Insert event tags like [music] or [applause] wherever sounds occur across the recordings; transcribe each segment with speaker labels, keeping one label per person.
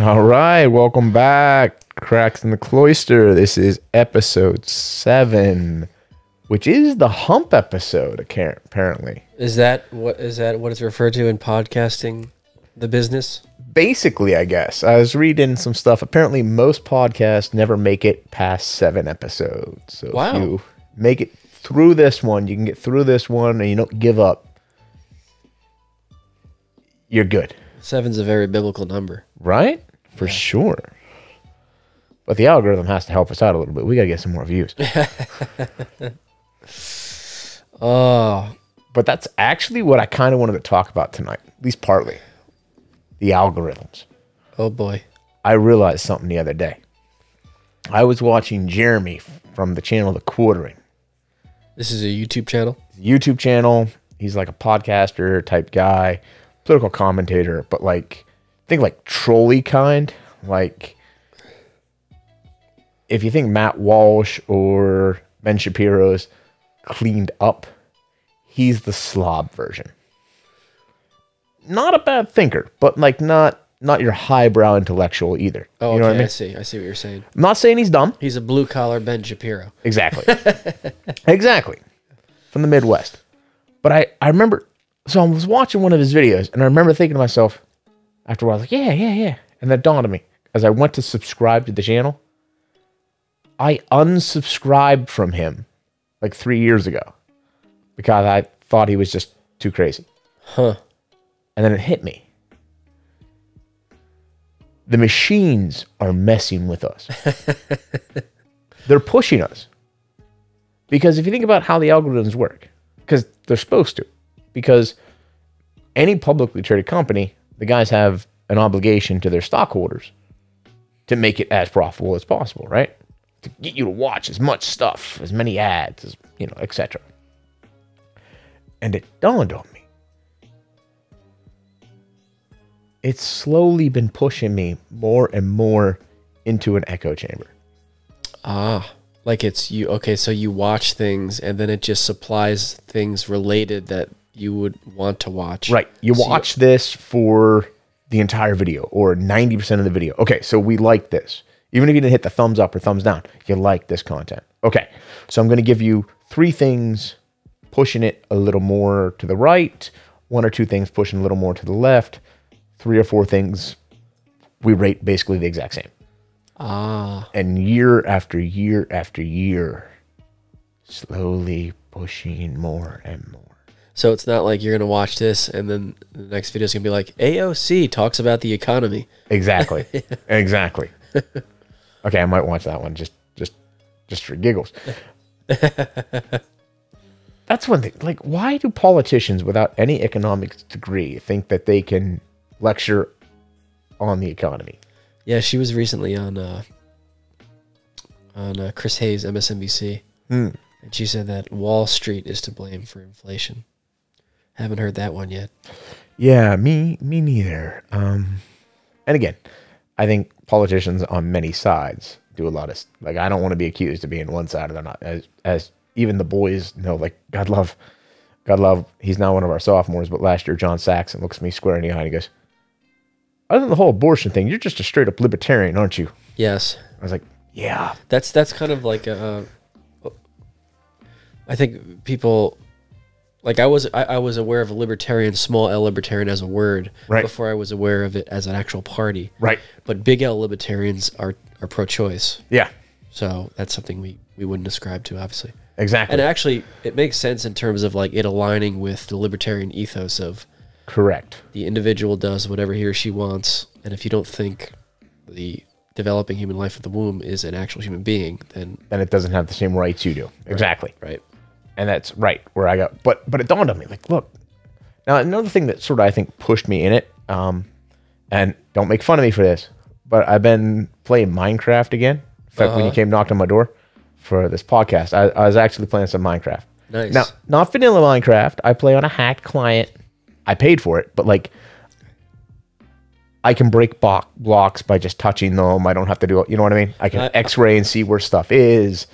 Speaker 1: All right, welcome back, Cracks in the Cloister. This is episode seven, which is the hump episode, apparently.
Speaker 2: Is that what is that what it's referred to in podcasting, the business?
Speaker 1: Basically, I guess. I was reading some stuff. Apparently, most podcasts never make it past seven episodes. So
Speaker 2: Wow.
Speaker 1: if you make it through this one, you can get through this one and you don't give up, you're good.
Speaker 2: Seven's a very biblical number.
Speaker 1: Right? For sure. But the algorithm has to help us out a little bit. We got to get some more views. [laughs]
Speaker 2: Oh,
Speaker 1: but that's actually what I kind of wanted to talk about tonight, at least partly. The algorithms.
Speaker 2: oh boy.
Speaker 1: I realized something the other day. I was watching Jeremy from the channel The Quartering.
Speaker 2: This is a YouTube channel.
Speaker 1: YouTube channel. He's like a podcaster type guy, political commentator, but like think like trolley kind. Like if you think Matt Walsh or Ben Shapiro's cleaned up, he's the slob version. Not a bad thinker, but like not not your highbrow intellectual either.
Speaker 2: Oh,
Speaker 1: you know
Speaker 2: okay.
Speaker 1: what I
Speaker 2: I, see. I see what you're saying.
Speaker 1: I'm not saying he's dumb.
Speaker 2: He's a blue collar Ben Shapiro.
Speaker 1: Exactly. [laughs] exactly. From the Midwest. But I, I remember, so I was watching one of his videos and I remember thinking to myself after a while, like, yeah, yeah, yeah. And that dawned on me as I went to subscribe to the channel. I unsubscribed from him like three years ago because I thought he was just too crazy.
Speaker 2: Huh.
Speaker 1: And then it hit me. The machines are messing with us. [laughs] they're pushing us. Because if you think about how the algorithms work, because they're supposed to, because any publicly traded company, the guys have an obligation to their stockholders to make it as profitable as possible, right? To get you to watch as much stuff, as many ads, as you know, etc. And it dawned on me it's slowly been pushing me more and more into an echo chamber.
Speaker 2: Ah, like it's you. Okay, so you watch things and then it just supplies things related that you would want to watch.
Speaker 1: Right. You
Speaker 2: So
Speaker 1: watch this for the entire video or 90% of the video. Okay, so we like this. Even if you didn't hit the thumbs up or thumbs down, you like this content. Okay, so I'm going to give you three things pushing it a little more to the right, one or two things pushing a little more to the left, three or four things we rate basically the exact same.
Speaker 2: Ah,
Speaker 1: and year after year after year, slowly pushing more and more.
Speaker 2: So it's not like you're gonna watch this and then the next video is gonna be like AOC talks about the economy.
Speaker 1: Exactly. [laughs] exactly. Okay, I might watch that one just just just for giggles. [laughs] That's one thing. Like, why do politicians without any economics degree think that they can lecture on the economy?
Speaker 2: Yeah, she was recently on uh, on uh, Chris Hayes MSNBC,
Speaker 1: Hmm.
Speaker 2: and she said that Wall Street is to blame for inflation. Haven't heard that one yet.
Speaker 1: Yeah, me me neither. Um, and again, I think politicians on many sides do a lot of like. I don't want to be accused of being one side or not. As as even the boys know, like God love, God love. He's now one of our sophomores, but last year John Saxon looks me square in the eye and he goes, "Other than the whole abortion thing, you're just a straight up libertarian, aren't you?"
Speaker 2: Yes,
Speaker 1: I was like, "Yeah,
Speaker 2: that's that's kind of like a. Uh, I think people, like I was, I, I was aware of a libertarian, small L libertarian as a word
Speaker 1: Right.
Speaker 2: before I was aware of it as an actual party.
Speaker 1: right,
Speaker 2: But big L libertarians are are pro-choice,
Speaker 1: yeah,
Speaker 2: so that's something we we wouldn't ascribe to, obviously.
Speaker 1: exactly,
Speaker 2: And actually, it makes sense in terms of like it aligning with the libertarian ethos of
Speaker 1: correct,
Speaker 2: the individual does whatever he or she wants, and if you don't think the developing human life of the womb is an actual human being, then
Speaker 1: then it doesn't have the same rights you do. Exactly.
Speaker 2: right.
Speaker 1: And that's right where I got. But but it dawned on me, like, look. Now another thing that sort of I think pushed me in it, um, and don't make fun of me for this, but I've been playing Minecraft again. In fact, when you
Speaker 2: Uh-huh.
Speaker 1: came knocked on my door for this podcast, I, I was actually playing some Minecraft.
Speaker 2: Nice.
Speaker 1: Now, not vanilla Minecraft. I play on a hacked client. I paid for it, but like, I can break bo- blocks by just touching them. I don't have to do it. You know what I mean? I can
Speaker 2: I-
Speaker 1: X-ray and see where stuff is.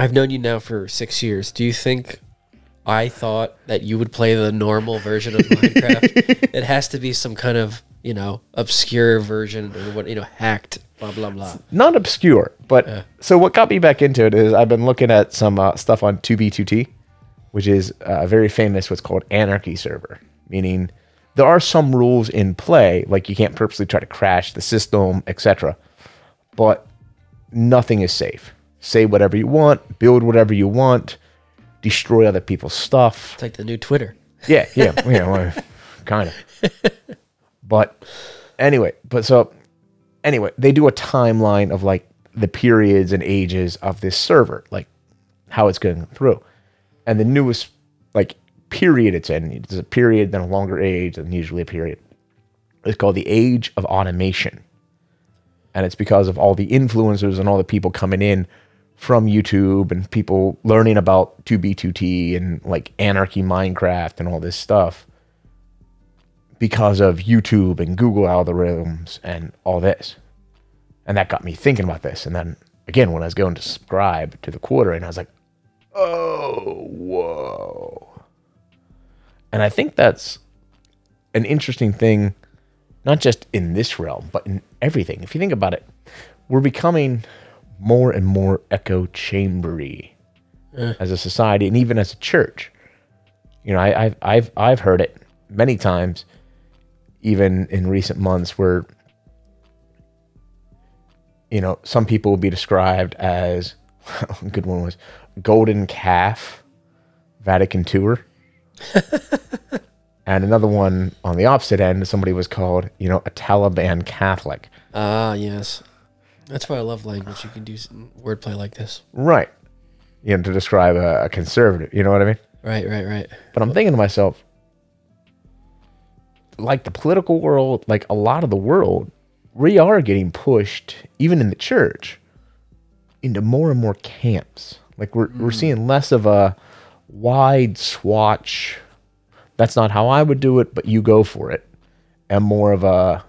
Speaker 2: I've known you now for six years. Do you think I thought that you would play the normal version of Minecraft? [laughs] it has to be some kind of you know, obscure version or what you know, hacked, blah blah blah.
Speaker 1: not obscure, but so what got me back into it is I've been looking at some uh, stuff on 2B2T, which is uh, very famous, what's called anarchy server, meaning there are some rules in play, like you can't purposely try to crash the system, etc. But nothing is safe. Say whatever you want, build whatever you want, destroy other people's stuff.
Speaker 2: It's like the new Twitter.
Speaker 1: Yeah, yeah, yeah, kind of. But anyway, but so anyway, they do a timeline of like the periods and ages of this server, like how it's going through, and the newest like period it's in. It's a period, then a longer age, and usually a period. It's called the Age of Automation, and it's because of all the influencers and all the people coming in from YouTube and people learning about 2B2T and like anarchy Minecraft and all this stuff because of YouTube and Google algorithms and all this. And that got me thinking about this. And then again, when I was going to subscribe to the quarter, and I was like, oh, whoa. And I think that's an interesting thing, not just in this realm, but in everything. If you think about it, we're becoming more and more echo chambery as a society and even as a church. You know, I, I've I've I've heard it many times, even in recent months, where you know some people will be described as [laughs] a good one was golden calf, Vatican tour, [laughs] and another one on the opposite end, somebody was called you know a Taliban Catholic.
Speaker 2: Ah, yes. That's why I love language. You can do wordplay like this.
Speaker 1: Right. You know, to describe a, a conservative. You know what I mean?
Speaker 2: Right, right, right.
Speaker 1: But I'm thinking to myself, like the political world, like a lot of the world, we are getting pushed, even in the church, into more and more camps. Like we're we're mm. seeing less of a wide swatch. That's not how I would do it, but you go for it, and more of a.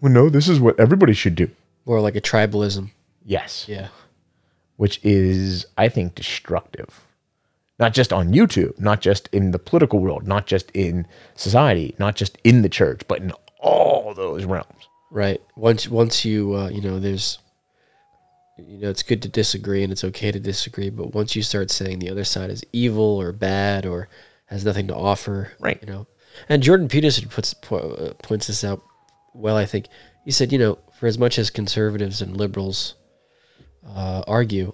Speaker 1: Well, no, this is what everybody should do.
Speaker 2: More like a tribalism.
Speaker 1: Yes
Speaker 2: Yeah.
Speaker 1: which is, I think, destructive. Not just on YouTube, not just in the political world, not just in society, not just in the church, but in all those realms.
Speaker 2: Right. Once once you uh, you know there's you know it's good to disagree and it's okay to disagree, but once you start saying the other side is evil or bad or has nothing to offer,
Speaker 1: Right.
Speaker 2: You know, and Jordan Peterson puts po- uh, points this out well. I think he said, you know, for as much as conservatives and liberals uh, argue,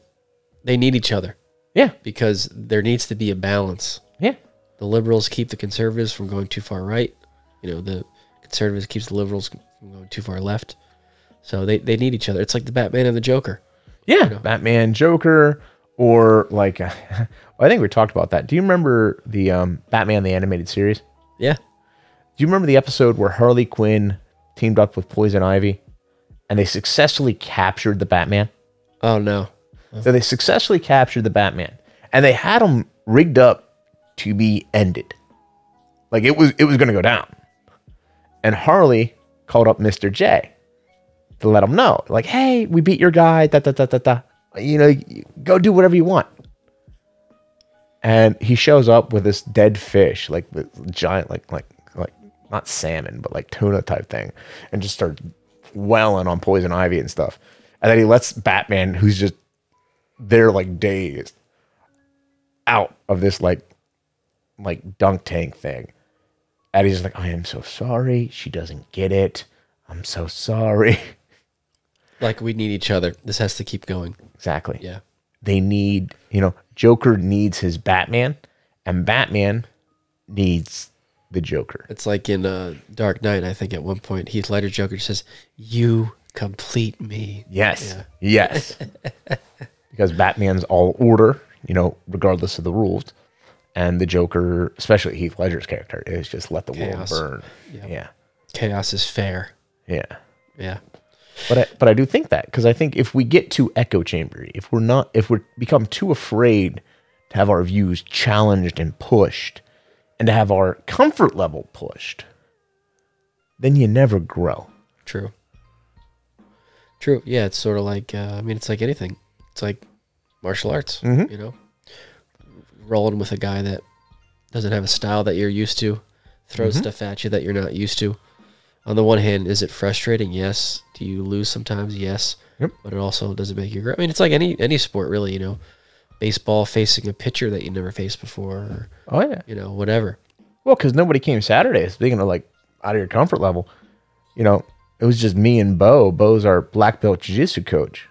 Speaker 2: they need each other
Speaker 1: Yeah,
Speaker 2: because there needs to be a balance.
Speaker 1: yeah,
Speaker 2: The liberals keep the conservatives from going too far right. You know, the conservatives keeps the liberals from going too far left. So they, they need each other. It's like the Batman and the Joker.
Speaker 1: yeah. Batman, Joker, or like, [laughs] I think we talked about that. Do you remember the um, Batman the animated series?
Speaker 2: Yeah.
Speaker 1: Do you remember the episode where Harley Quinn teamed up with Poison Ivy, and they successfully captured the Batman?
Speaker 2: Oh no.
Speaker 1: So they successfully captured the Batman, and they had him rigged up to be ended. Like it was, it was going to go down. And Harley called up Mister J to let him know, like, "Hey, we beat your guy. Da da da da da. You know, go do whatever you want." And he shows up with this dead fish, like giant, like like like not salmon, but like tuna type thing, and just starts welling on poison ivy and stuff. And then he lets Batman, who's just there like dazed, out of this like like dunk tank thing. And he's like, I am so sorry. She doesn't get it. I'm so sorry. [laughs]
Speaker 2: Like we need each other. This has to keep going.
Speaker 1: exactly.
Speaker 2: Yeah.
Speaker 1: They need, you know, Joker needs his Batman, and Batman needs the Joker.
Speaker 2: It's like in uh, Dark Knight, I think at one point Heath Ledger Joker says, You complete me.
Speaker 1: Yes. Yes. [laughs] because Batman's all order, you know, regardless of the rules. And the Joker, especially Heath Ledger's character, is just let the
Speaker 2: Chaos.
Speaker 1: world burn.
Speaker 2: Yep.
Speaker 1: Yeah.
Speaker 2: Chaos is fair.
Speaker 1: Yeah.
Speaker 2: Yeah.
Speaker 1: But I, but I do think that because I think if we get too echo chambery, if we're not, if we become too afraid to have our views challenged and pushed, and to have our comfort level pushed, then you never grow.
Speaker 2: True. True. Yeah, it's sort of like uh, I mean, it's like anything. It's like martial arts.
Speaker 1: Mhm.
Speaker 2: You know, rolling with a guy that doesn't have a style that you're used to, throws stuff at you that you're not used to. on the one hand, is it frustrating? Yes. Do you lose sometimes? Yes.
Speaker 1: Yep.
Speaker 2: But it also doesn't make you grow. I mean, it's like any any sport, really. You know, baseball facing a pitcher that you never faced before, or
Speaker 1: Oh yeah.
Speaker 2: you know, whatever.
Speaker 1: Well, because nobody came Saturday. Speaking of like out of your comfort level, you know, it was just me and Bo. Bo's our black belt jiu-jitsu coach,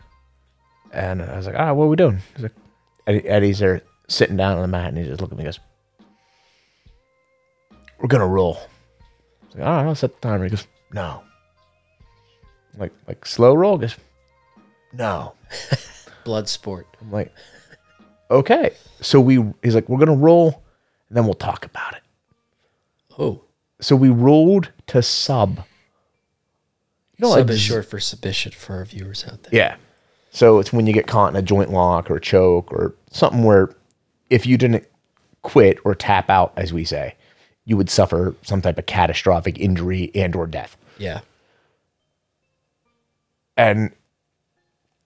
Speaker 1: and I was like, "Ah, what are we doing?" He's like, Eddie, Eddie's there sitting down on the mat, and he just looked at me and goes, "We're gonna roll." I was like, "All right, I'll set the timer." He goes, "No." Like, like slow roll. He goes, "No." [laughs]
Speaker 2: Blood sport.
Speaker 1: I'm like, "Okay." So we, he's like, "We're gonna roll, and then we'll talk about it."
Speaker 2: Oh,
Speaker 1: So we rolled to sub. You know,
Speaker 2: sub
Speaker 1: like
Speaker 2: is short for submission for our viewers out there.
Speaker 1: Yeah. So it's when you get caught in a joint lock or choke or something where if you didn't quit or tap out, as we say, you would suffer some type of catastrophic injury and or death.
Speaker 2: Yeah.
Speaker 1: And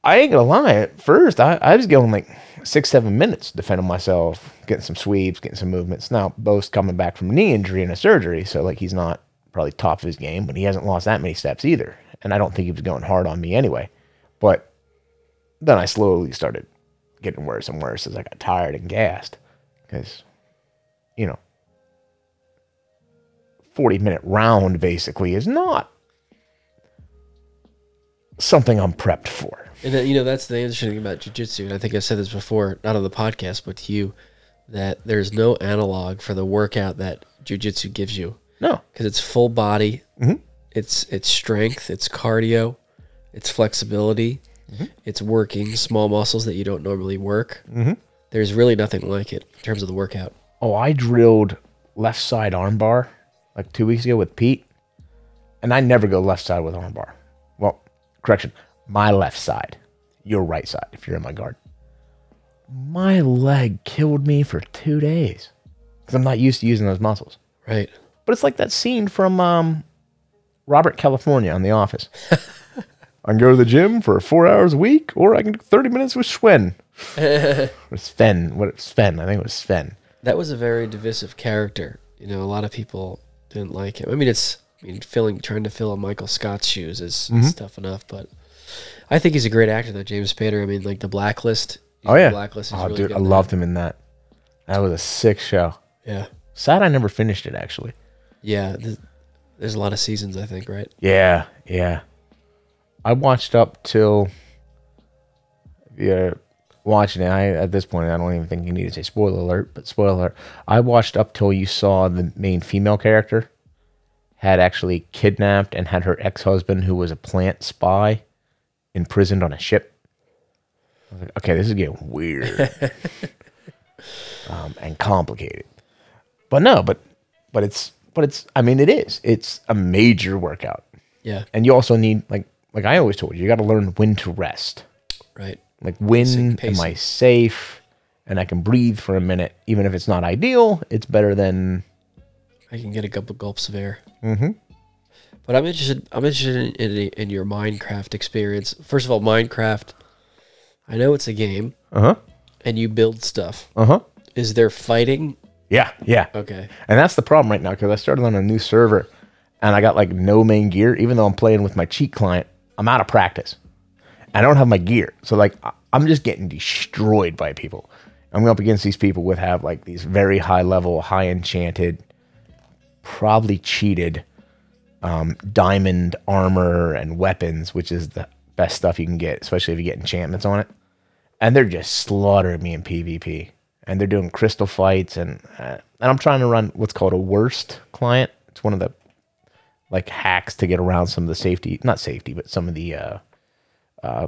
Speaker 1: I ain't gonna lie, at first I, I was going like six, seven minutes defending myself, getting some sweeps, getting some movements. Now Bo's coming back from knee injury and a surgery, so like he's not probably top of his game, but he hasn't lost that many steps either. And I don't think he was going hard on me anyway. But then I slowly started getting worse and worse as I got tired and gassed. Because, you know, 40 minute round basically is not something I'm prepped for.
Speaker 2: And then, you know, that's the interesting thing about jujitsu. And I think I said this before, not on the podcast, but to you, that there's no analog for the workout that jujitsu gives you
Speaker 1: No.
Speaker 2: because it's full body,
Speaker 1: Mhm.
Speaker 2: it's it's strength, it's cardio, it's flexibility, it's working small muscles that you don't normally work.
Speaker 1: Mhm.
Speaker 2: There's really nothing like it in terms of the workout.
Speaker 1: Oh, I drilled left side armbar like two weeks ago with Pete, and I never go left side with armbar. Well, correction, my left side, your right side if you're in my guard. My leg killed me for two days because I'm not used to using those muscles.
Speaker 2: Right.
Speaker 1: But it's like that scene from um, Robert California on The Office. [laughs] I can go to the gym for four hours a week, or I can do 30 minutes with Sven. [laughs] or Sven. What Sven? I think it was Sven.
Speaker 2: That was a very divisive character. You know, a lot of people didn't like him. I mean, it's I mean, filling trying to fill a Michael Scott's shoes is,
Speaker 1: Mm-hmm.
Speaker 2: is tough enough, but I think he's a great actor. Though James Spader. I mean, like the Blacklist. He's
Speaker 1: Oh yeah.
Speaker 2: Blacklist.
Speaker 1: Oh
Speaker 2: really
Speaker 1: dude,
Speaker 2: good
Speaker 1: I loved him in that. That was a sick show.
Speaker 2: Yeah,
Speaker 1: Sad I never finished it actually.
Speaker 2: yeah. th- there's a lot of seasons, I think, right?
Speaker 1: Yeah, yeah. I watched up till yeah, watching it. I at this point I don't even think you need to say spoiler alert, but spoiler alert. I watched up till you saw the main female character had actually kidnapped and had her ex-husband who was a plant spy imprisoned on a ship. I was like, okay, this is getting weird. [laughs] um, and complicated. But no, but but it's but it's I mean it is. It's a major workout.
Speaker 2: Yeah,
Speaker 1: And you also need like like I always told you, you got to learn when to rest.
Speaker 2: right.
Speaker 1: Like when am I safe and I can breathe for a minute even if it's not ideal, it's better than
Speaker 2: I can get a couple gulps of air.
Speaker 1: Mhm.
Speaker 2: But I'm interested. I'm interested in, in in your Minecraft experience. First of all, Minecraft. I know it's a game,
Speaker 1: Uh-huh.
Speaker 2: and you build stuff.
Speaker 1: Uh-huh.
Speaker 2: Is there fighting?
Speaker 1: Yeah, yeah.
Speaker 2: Okay.
Speaker 1: And that's the problem right now because I started on a new server and I got like no main gear. Even though I'm playing with my cheat client, I'm out of practice. I don't have my gear. So like I- I'm just getting destroyed by people. I'm up against these people with have like these very high level, high enchanted, probably cheated um, diamond armor and weapons, which is the best stuff you can get, especially if you get enchantments on it. And they're just slaughtering me in PvP. And they're doing crystal fights, and uh, and I'm trying to run what's called a Wurst client. It's one of the like hacks to get around some of the safety, not safety, but some of the uh, uh,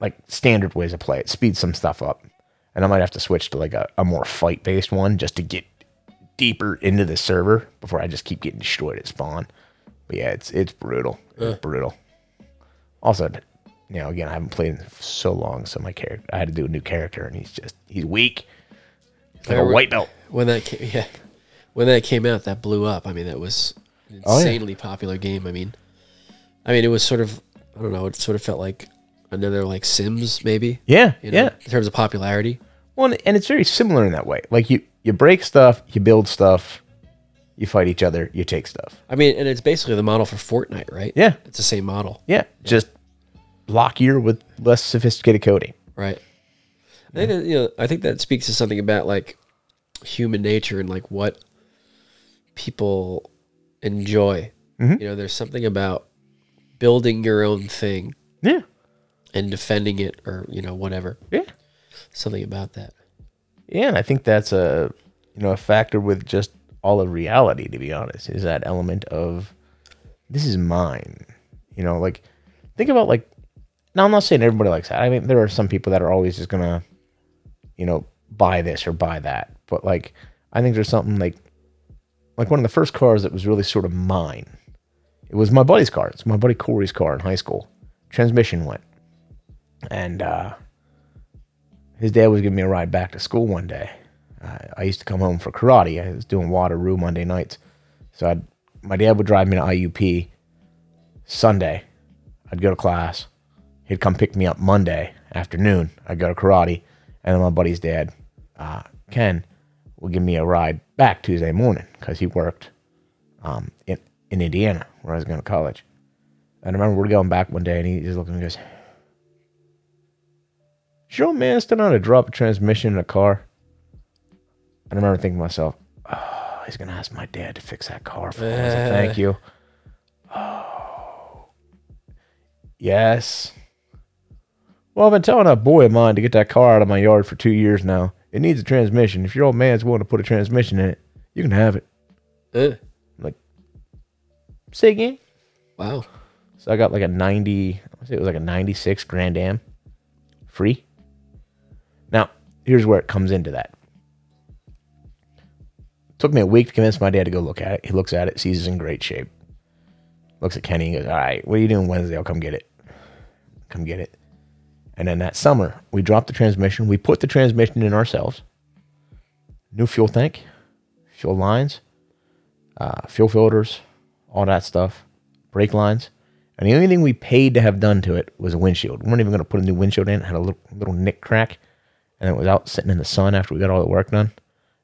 Speaker 1: like standard ways of play. It speeds some stuff up, and I might have to switch to like a, a more fight based one just to get deeper into the server before I just keep getting destroyed at spawn. But yeah, it's it's brutal. It's brutal. Also, you know, again, I haven't played in so long, so my character I had to do a new character, and he's just he's weak. He's like a white belt.
Speaker 2: When that came, yeah, when that came out, that blew up. I mean, that was an
Speaker 1: Oh, yeah.
Speaker 2: insanely popular game. I mean, I mean, it was sort of, I don't know, it sort of felt like another like Sims, maybe.
Speaker 1: Yeah,
Speaker 2: You know,
Speaker 1: yeah.
Speaker 2: In terms of popularity.
Speaker 1: Well, and it's very similar in that way. Like you, you break stuff, you build stuff, You fight each other. You take stuff.
Speaker 2: I mean, and it's basically the model for Fortnite, right?
Speaker 1: Yeah.
Speaker 2: It's the same model,
Speaker 1: Yeah. Just blockier with less sophisticated coding.
Speaker 2: right? I think that, you know, I think that speaks to something about like human nature and like what people enjoy.
Speaker 1: Mhm.
Speaker 2: You know, there's something about building your own thing
Speaker 1: Yeah.
Speaker 2: and defending it or, you know, whatever.
Speaker 1: Yeah.
Speaker 2: Something about that.
Speaker 1: Yeah, and I think that's a you know a factor with just all of reality. To be honest, is that element of this is mine. You know, like think about like. Now I'm not saying everybody likes that. I mean, there are some people that are always just gonna, you know, buy this or buy that. But like, I think there's something like, like one of the first cars that was really sort of mine. It was my buddy's car. It's my buddy Corey's car in high school. Transmission went, and uh, his dad was giving me a ride back to school one day. Uh, I used to come home for karate. I was doing Waterloo Monday nights. So I'd, my dad would drive me to IUP Sunday. I'd go to class. He'd come pick me up Monday afternoon. I'd go to karate. And then my buddy's dad, uh, Ken, would give me a ride back Tuesday morning because he worked um, in, in Indiana where I was going to college. And I remember we're going back one day and he just looked at and goes, your old man still know how to drop a transmission in a car? And I remember thinking to myself, oh, he's going to ask my dad to fix that car for me. a thank you. Oh, yes. Well, I've been telling that boy of mine to get that car out of my yard for two years now. It needs a transmission. If your old man's willing to put a transmission in it, you can have it.
Speaker 2: Uh, Like,
Speaker 1: Say again.
Speaker 2: wow.
Speaker 1: So I got like a 90, I say it was like a 96 Grand Am free. Here's where it comes into that. took me a week to convince my dad to go look at it. He looks at it, sees it's in great shape. Looks at Kenny and goes, All right, what are you doing Wednesday? I'll come get it. Come get it. And then that summer, we dropped the transmission. We put the transmission in ourselves. New fuel tank, fuel lines, uh, fuel filters, all that stuff, brake lines. And the only thing we paid to have done to it was a windshield. We weren't even going to put a new windshield in. It had a little, little nick crack, and it was out sitting in the sun after we got all the work done.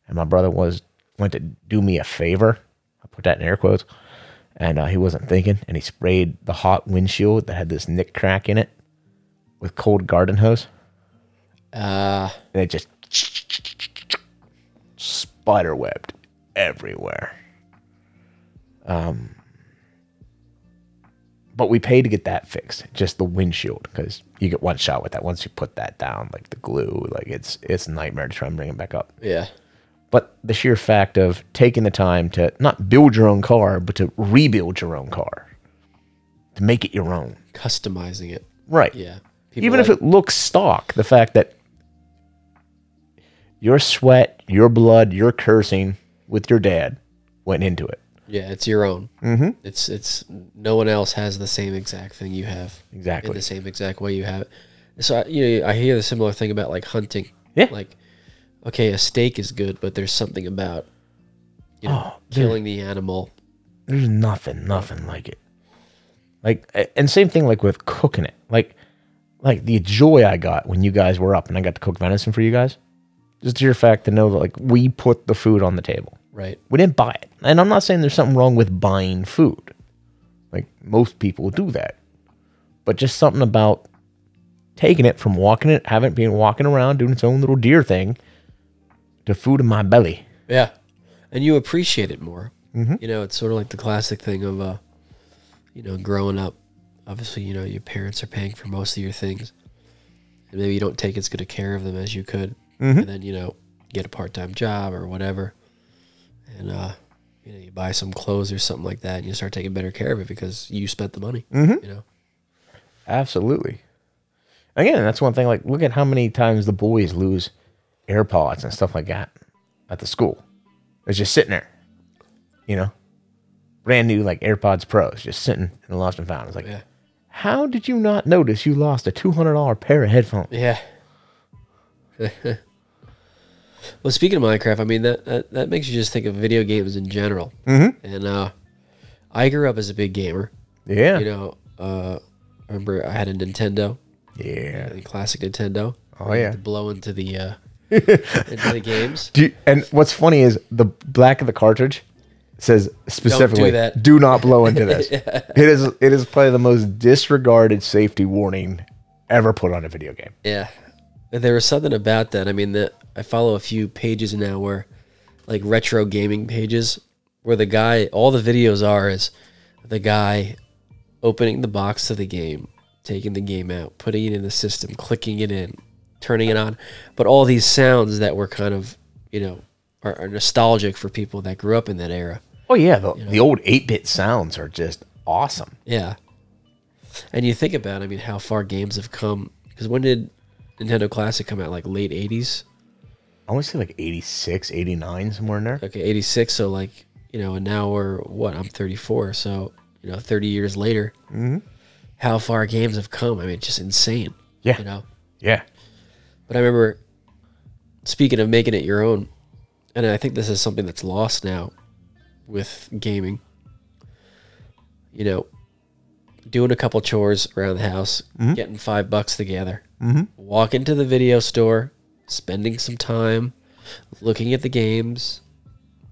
Speaker 1: And my brother was went to do me a favor. I put that in air quotes, and uh, he wasn't thinking, and he sprayed the hot windshield that had this nick crack in it with cold garden hose,
Speaker 2: Uh,
Speaker 1: and it just spider webbed everywhere. Um, but we paid to get that fixed, just the windshield, because you get one shot with that. Once you put that down, like the glue, like it's it's a nightmare to try and bring it back up.
Speaker 2: yeah.
Speaker 1: But the sheer fact of taking the time to not build your own car, but to rebuild your own car, to make it your own,
Speaker 2: Customizing it.
Speaker 1: right?
Speaker 2: Yeah.
Speaker 1: Even if it looks stock, the fact that your sweat, your blood, your cursing with your dad went into it.
Speaker 2: Yeah, it's your own. Mm-hmm. It's it's no one else has the same exact thing you have in
Speaker 1: Exactly.
Speaker 2: the same exact way you have it. So I, you know, I hear the similar thing about like hunting.
Speaker 1: Yeah.
Speaker 2: Like, okay, a steak is good, but there's something about you know
Speaker 1: Oh,
Speaker 2: killing the animal.
Speaker 1: There's nothing, nothing like it. Like, and same thing like with cooking it. Like, like the joy I got when you guys were up and I got to cook venison for you guys. Just your fact to know that like we put the food on the table.
Speaker 2: Right.
Speaker 1: We didn't buy it. And I'm not saying there's something wrong with buying food. Like most people do that. But just something about taking it from walking it, having it being walking around doing its own little deer thing to food in my belly.
Speaker 2: Yeah. And you appreciate it more. Mm-hmm. You know, it's sort of like the classic thing of, uh, you know, growing up. Obviously, you know, your parents are paying for most of your things. And maybe you don't take as good a care of them as you could.
Speaker 1: Mm-hmm.
Speaker 2: And then, you know, get a part time job or whatever. And, uh, you know, you buy some clothes or something like that and you start taking better care of it because you spent the money.
Speaker 1: Mm-hmm.
Speaker 2: You know?
Speaker 1: Absolutely. Again, that's one thing. Like, look at how many times the boys lose AirPods and stuff like that at the school. It's just sitting there, you know, brand new like AirPods Pros, just sitting in the lost and found. It's like,
Speaker 2: Yeah.
Speaker 1: how did you not notice you lost a two hundred dollar pair of headphones?
Speaker 2: Yeah. [laughs] well, speaking of Minecraft, I mean that, that that makes you just think of video games in general.
Speaker 1: Mm-hmm.
Speaker 2: And uh, I grew up as a big gamer.
Speaker 1: Yeah,
Speaker 2: You know, uh, I remember I had a Nintendo,
Speaker 1: yeah.
Speaker 2: the classic Nintendo.
Speaker 1: Oh, yeah.
Speaker 2: blow into the uh, [laughs] into the games.
Speaker 1: Do you- and what's funny is the black of the cartridge says specifically, do,
Speaker 2: that.
Speaker 1: do not blow into this. [laughs] It is it is probably the most disregarded safety warning ever put on a video game.
Speaker 2: Yeah, there was something about that. I mean, that I follow a few pages now where, like retro gaming pages, where the guy, all the videos are is the guy opening the box of the game, taking the game out, putting it in the system, clicking it in, turning it on. But all these sounds that were kind of, you know, are, are nostalgic for people that grew up in that era.
Speaker 1: Oh yeah, the, you know? the old eight bit sounds are just awesome.
Speaker 2: Yeah, and you think about, I mean, how far games have come. Because when did Nintendo Classic come out? Like late '80s.
Speaker 1: I want to say like 86, 89, somewhere in there.
Speaker 2: Okay, 86. So like, you know, and now we're what? I'm 34. So you know, 30 years later,
Speaker 1: mm-hmm.
Speaker 2: how far games have come. I mean, it's just insane.
Speaker 1: Yeah.
Speaker 2: You know.
Speaker 1: Yeah.
Speaker 2: But I remember speaking of making it your own, and I think this is something that's lost now with gaming. You know, doing a couple chores around the house, mm-hmm. getting five bucks together,
Speaker 1: mm-hmm.
Speaker 2: walk into the video store, spending some time looking at the games,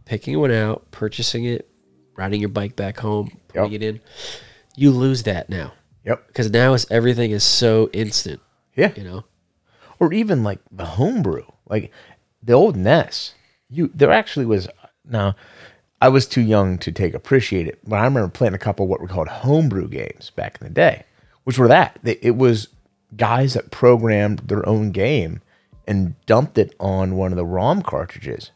Speaker 2: picking one out, purchasing it, riding your bike back home, putting yep. it in. You lose that now.
Speaker 1: Yep.
Speaker 2: Because now it's, everything is so instant.
Speaker 1: Yeah.
Speaker 2: You know?
Speaker 1: Or even like the homebrew. Like the old NES. You there actually was now I was too young to take appreciate it, but I remember playing a couple what were called homebrew games back in the day, which were that it was guys that programmed their own game and dumped it on one of the ROM cartridges,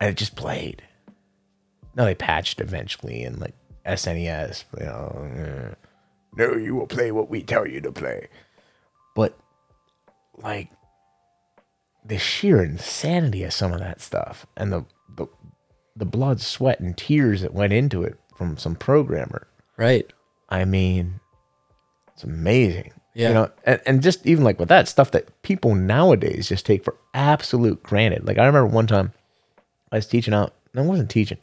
Speaker 1: and it just played. Now they patched eventually in like SNES, you know. No, you will play what we tell you to play, but like the sheer insanity of some of that stuff and the the the blood, sweat, and tears that went into it from some programmer.
Speaker 2: Right.
Speaker 1: I mean, it's amazing.
Speaker 2: Yeah.
Speaker 1: You know, and, and just even like with that stuff that people nowadays just take for absolute granted. Like I remember one time I was teaching out, I wasn't teaching.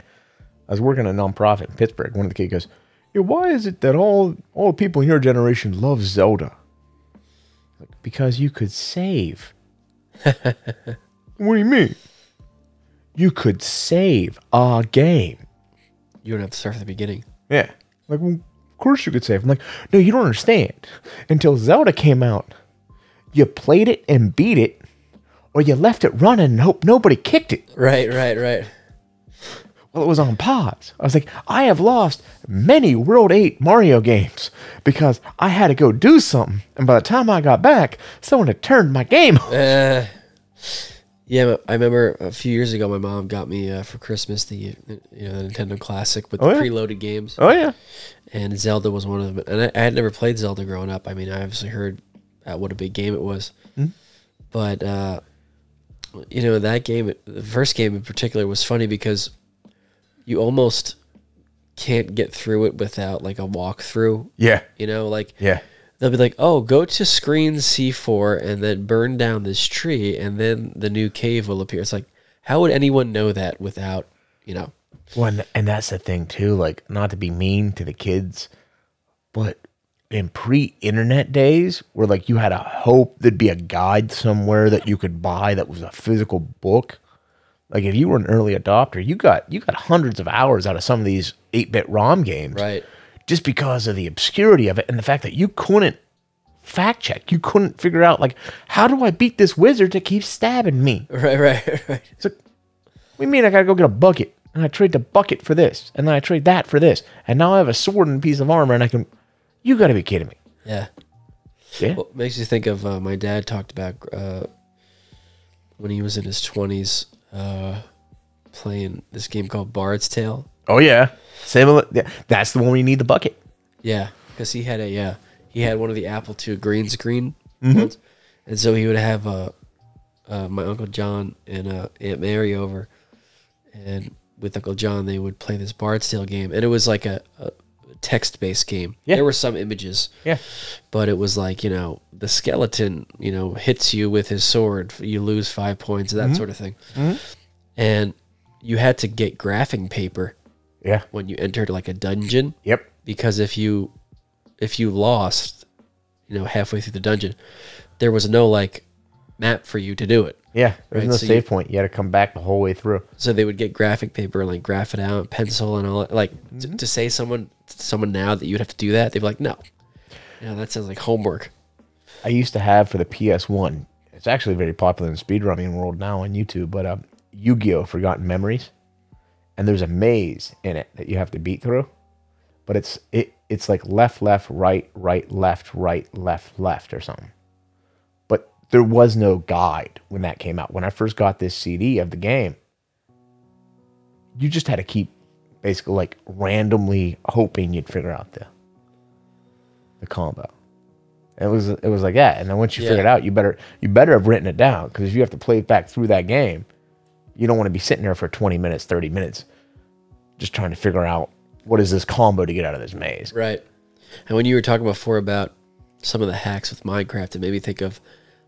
Speaker 1: I was working at a nonprofit in Pittsburgh. One of the kids goes, yeah, why is it that all all people in your generation love Zelda? Like, because you could save. [laughs] what do you mean? you could save a game.
Speaker 2: You don't have to start from the beginning.
Speaker 1: Yeah. Like, well, of course you could save. I'm like, no, you don't understand. Until Zelda came out, you played it and beat it, or you left it running and hope nobody kicked it.
Speaker 2: Right, right, right.
Speaker 1: Well, it was on pause. I was like, I have lost many World 8 Mario games because I had to go do something. And by the time I got back, someone had turned my game off.
Speaker 2: Uh, yeah, I remember a few years ago, my mom got me uh, for Christmas the you know the Nintendo Classic with
Speaker 1: oh,
Speaker 2: the
Speaker 1: yeah.
Speaker 2: preloaded games.
Speaker 1: Oh yeah,
Speaker 2: and Zelda was one of them. And I, I had never played Zelda growing up. I mean, I obviously heard uh, what a big game it was,
Speaker 1: mm-hmm.
Speaker 2: but uh, you know that game, the first game in particular, was funny because you almost can't get through it without like a walkthrough.
Speaker 1: Yeah,
Speaker 2: you know, like
Speaker 1: yeah
Speaker 2: they'll be like, "Oh, go to screen C4 and then burn down this tree, and then the new cave will appear." It's like, how would anyone know that without, you know?
Speaker 1: Well, and that's the thing too. Like, not to be mean to the kids, but in pre-internet days, where like you had a hope there'd be a guide somewhere that you could buy that was a physical book. Like, if you were an early adopter, you got you got hundreds of hours out of some of these eight-bit ROM games,
Speaker 2: right?
Speaker 1: Just because of the obscurity of it and the fact that you couldn't fact check. You couldn't figure out like how do I beat this wizard that keeps stabbing me? [laughs]
Speaker 2: Right, right, right.
Speaker 1: It's like, we mean I gotta go get a bucket and I trade the bucket for this and then I trade that for this and now I have a sword and a piece of armor and I can. You gotta be kidding me.
Speaker 2: Yeah.
Speaker 1: Yeah.
Speaker 2: Well, makes you think of uh, my dad talked about uh, when he was in his twenties uh, playing this game called Bard's Tale.
Speaker 1: Oh yeah. Same. That's the one where you need the bucket.
Speaker 2: Yeah, because he had a yeah he had one of the Apple II green screen
Speaker 1: Mhm.
Speaker 2: ones, and so he would have uh, uh, my uncle John and uh, Aunt Mary over, and with Uncle John they would play this Bard's Tale game, and it was like a, a text based game.
Speaker 1: Yeah.
Speaker 2: There were some images,
Speaker 1: Yeah.
Speaker 2: but it was like you know the skeleton you know hits you with his sword, you lose five points, that sort of thing,
Speaker 1: Mhm.
Speaker 2: and you had to get graphing paper
Speaker 1: Yeah.
Speaker 2: when you entered like a dungeon
Speaker 1: Yep.
Speaker 2: because if you if you lost you know halfway through the dungeon there was no like map for you to do it
Speaker 1: Yeah, there's
Speaker 2: Right,
Speaker 1: no
Speaker 2: so
Speaker 1: save
Speaker 2: you-
Speaker 1: point. You had to come back the whole way through.
Speaker 2: So they would get graphic paper and like graph it out, pencil and all that. Like
Speaker 1: Mm-hmm.
Speaker 2: to say someone someone now that you'd have to do that, they'd be like, no, yeah, that sounds like homework.
Speaker 1: I used to have for the PS1. It's actually very popular in the speedrunning world now on YouTube, but um, Yu-Gi-Oh! Forbidden Memories, and there's a maze in it that you have to beat through, but it's it it's like left, left, right, right, left, right, left, left, or something. But there was no guide when that came out. When I first got this CD of the game, you just had to keep basically like randomly hoping you'd figure out the the combo. It was it was like that, and then once you
Speaker 2: Yeah.
Speaker 1: figure it out, you better you better have written it down because if you have to play it back through that game, you don't want to be sitting there for twenty minutes, thirty minutes, just trying to figure out what is this combo to get out of this maze.
Speaker 2: Right. And when you were talking before about some of the hacks with Minecraft, it made me think of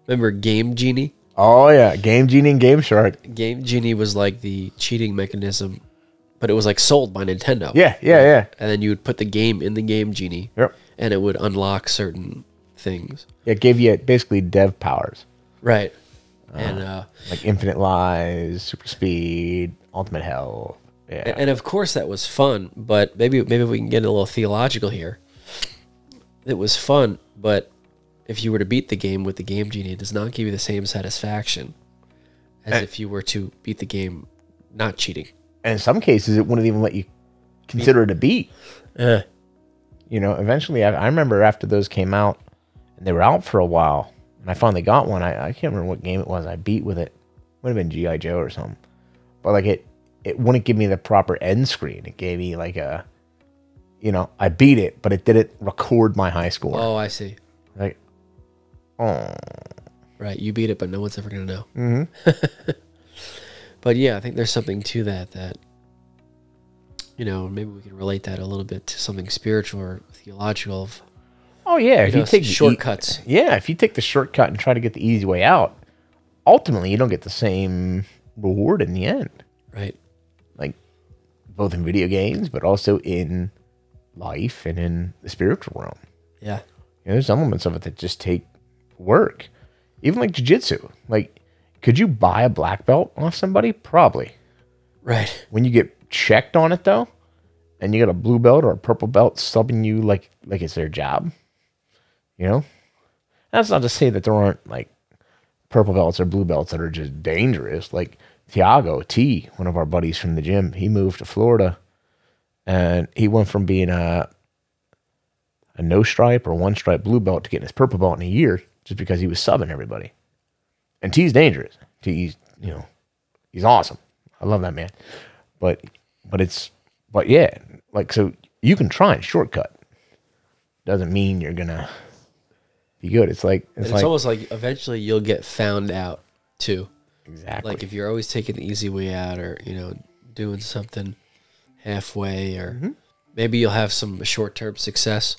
Speaker 2: remember Game Genie?
Speaker 1: Oh yeah, Game Genie and Game Shark.
Speaker 2: Game Genie was like the cheating mechanism, but it was like sold by Nintendo.
Speaker 1: Yeah, yeah, yeah.
Speaker 2: And then you would put the game in the Game Genie,
Speaker 1: Yep.
Speaker 2: and it would unlock certain things.
Speaker 1: It gave you basically dev powers
Speaker 2: Right. And uh,
Speaker 1: like infinite Lies, super speed, ultimate health. Yeah,
Speaker 2: and of course that was fun, but maybe maybe we can get a little theological here. It was fun, but if you were to beat the game with the game genie, it does not give you the same satisfaction as
Speaker 1: Eh.
Speaker 2: if you were to beat the game not cheating.
Speaker 1: and in some cases, it wouldn't even let you consider it a beat.
Speaker 2: Uh,
Speaker 1: you know, eventually I, I remember after those came out and they were out for a while and I finally got one. I, I can't remember what game it was I beat with it. Would have been G.I. Joe or something. But like it it wouldn't give me the proper end screen. It gave me like a you know, I beat it, but it didn't record my high score.
Speaker 2: oh, I see.
Speaker 1: Like oh
Speaker 2: Right, you beat it, but no one's ever gonna know. Mm-hmm. [laughs] but yeah, I think there's something to that. That you know, maybe we can relate that a little bit to something spiritual or theological. Of,
Speaker 1: Oh yeah, if
Speaker 2: you
Speaker 1: you
Speaker 2: know,
Speaker 1: take the e-
Speaker 2: shortcuts.
Speaker 1: yeah, if you take the shortcut and try to get the easy way out, ultimately you don't get the same reward in the end.
Speaker 2: right.
Speaker 1: like both in video games, but also in life and in the spiritual realm.
Speaker 2: Yeah.
Speaker 1: You know, there's elements of it that just take work. Even like jujitsu. Like, could you buy a black belt off somebody? Probably.
Speaker 2: Right.
Speaker 1: When you get checked on it though, and you got a blue belt or a purple belt subbing you like like it's their job, you know? That's not to say that there aren't like purple belts or blue belts that are just dangerous. Like Thiago T, one of our buddies from the gym, he moved to Florida and he went from being a a no stripe or one stripe blue belt to getting his purple belt in a year just because he was subbing everybody. And T's dangerous. T's, you know, he's awesome. I love that man. But but it's but yeah, like so you can try and shortcut. Doesn't mean you're gonna be good. It's like it's
Speaker 2: it's
Speaker 1: like
Speaker 2: almost like eventually you'll get found out too.
Speaker 1: exactly
Speaker 2: Like if you're always taking the easy way out, or you know, doing something halfway, or
Speaker 1: Mm-hmm.
Speaker 2: maybe you'll have some short term success,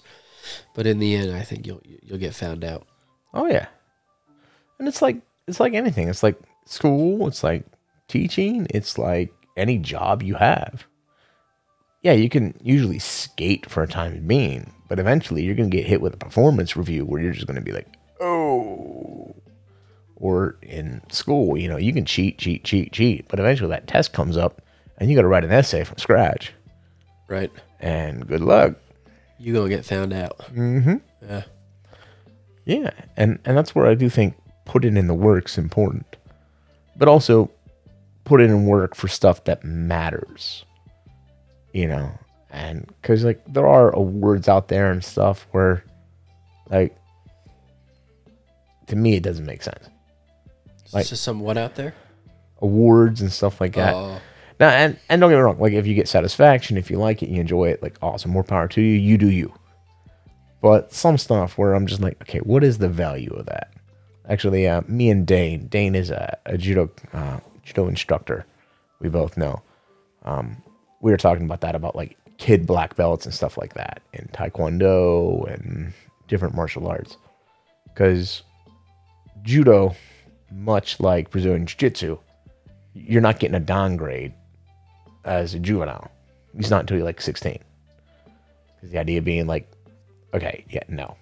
Speaker 2: but in the end, I think you'll you'll get found out.
Speaker 1: Oh yeah. And it's like it's like anything. It's like school, it's like teaching, it's like any job you have. Yeah, you can usually skate for a time being, but eventually you're going to get hit with a performance review where you're just going to be like, "Oh." Or in school, you know, you can cheat, cheat, cheat, cheat, but eventually that test comes up and you got to write an essay from scratch.
Speaker 2: Right.
Speaker 1: And good luck.
Speaker 2: You're gonna get found out. Mm-hmm. Yeah.
Speaker 1: Yeah, and and that's where I do think putting in the work's important, but also put in work for stuff that matters. You know, and because like there are awards out there and stuff where, like, to me it doesn't make sense. Like-
Speaker 2: just some what out there.
Speaker 1: Awards and stuff like that.
Speaker 2: Oh,
Speaker 1: Now, and and don't get me wrong. Like, if you get satisfaction, if you like it, you enjoy it, like, awesome, more power to you. You do you. But some stuff where I'm just like, okay, what is the value of that? Actually, uh, me and Dane. Dane is a, a judo uh, judo instructor. We both know. Um, we were talking about that about like kid black belts and stuff like that in taekwondo and different martial arts. Because judo, much like Brazilian jiu-jitsu, you're not getting a downgrade as a juvenile. He's not until you're like 16 because the idea being like, okay, yeah, no.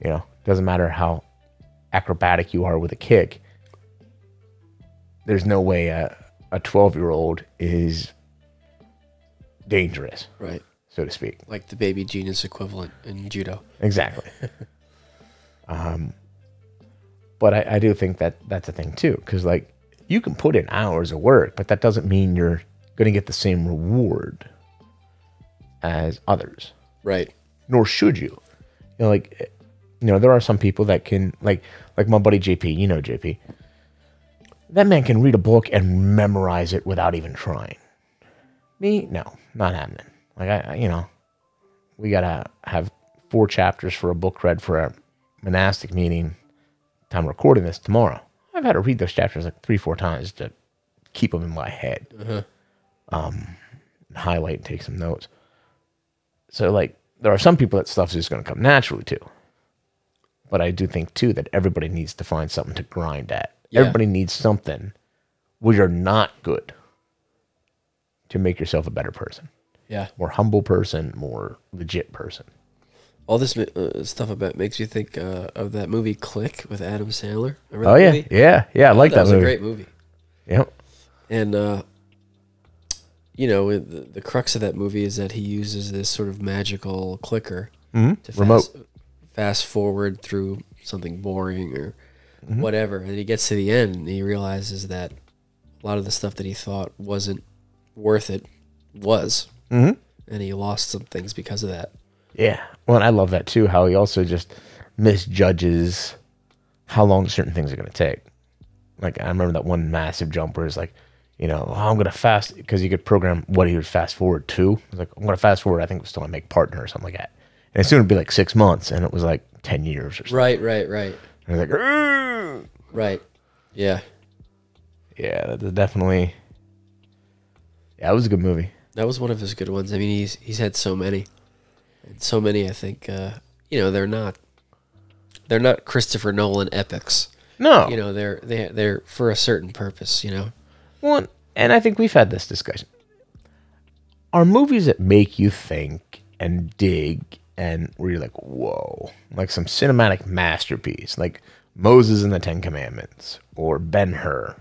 Speaker 1: You know, doesn't matter how acrobatic you are with a kick. there's no way a a 12 year old is dangerous,
Speaker 2: Right.
Speaker 1: so to speak.
Speaker 2: Like the baby genius equivalent in judo.
Speaker 1: Exactly. [laughs] um, but I, I do think that that's a thing too, because like you can put in hours of work, but that doesn't mean you're going to get the same reward as others.
Speaker 2: Right.
Speaker 1: Nor should you. You know, like you know, there are some people that can like like my buddy JP. You know JP. That man can read a book and memorize it without even trying. Me, no, not happening. Like I, you know, we gotta have four chapters for a book read for a monastic meeting. Time recording this tomorrow. I've had to read those chapters like three, four times to keep them in my head. Um, highlight and take some notes. So like, there are some people that stuff's just gonna come naturally to. But I do think too that everybody needs to find something to grind at.
Speaker 2: Yeah.
Speaker 1: Everybody needs something where you're not good to make yourself a better person
Speaker 2: Yeah.
Speaker 1: more humble person, more legit person.
Speaker 2: All this uh, stuff about makes you think uh, of that movie Click with Adam Sandler. Remember
Speaker 1: Oh yeah,
Speaker 2: movie?
Speaker 1: yeah, yeah. I like
Speaker 2: that,
Speaker 1: that,
Speaker 2: was
Speaker 1: movie.
Speaker 2: a great movie.
Speaker 1: Yep.
Speaker 2: And uh, you know, the, the crux of that movie is that he uses this sort of magical clicker
Speaker 1: Mhm.
Speaker 2: to
Speaker 1: Remote.
Speaker 2: fast, fast forward through something boring or
Speaker 1: Mm-hmm.
Speaker 2: whatever. And he gets to the end and he realizes that a lot of the stuff that he thought wasn't worth it was.
Speaker 1: Mhm.
Speaker 2: And he lost some things because of that.
Speaker 1: Yeah. Well, and I love that too. How he also just misjudges how long certain things are going to take. Like I remember that one massive jump where it's like, you know, oh, I'm going to fast because you could program what he would fast forward to. It's like I'm going to fast forward. I think it was still on make partner or something like that. And it's soon to be like six months, and it was like ten years or something.
Speaker 2: Right, right, right.
Speaker 1: And I was like.
Speaker 2: Right. Yeah.
Speaker 1: yeah, that's definitely. Yeah, it was a good movie.
Speaker 2: That was one of his good ones. I mean, he's he's had so many, and so many. I think uh, you know they're not they're not Christopher Nolan epics.
Speaker 1: No,
Speaker 2: You know, they're they they're for a certain purpose. You know.
Speaker 1: Well, and I think we've had this discussion. Are movies that make you think and dig and where you're like, whoa, like some cinematic masterpiece, like Moses and the Ten Commandments or Ben Hur.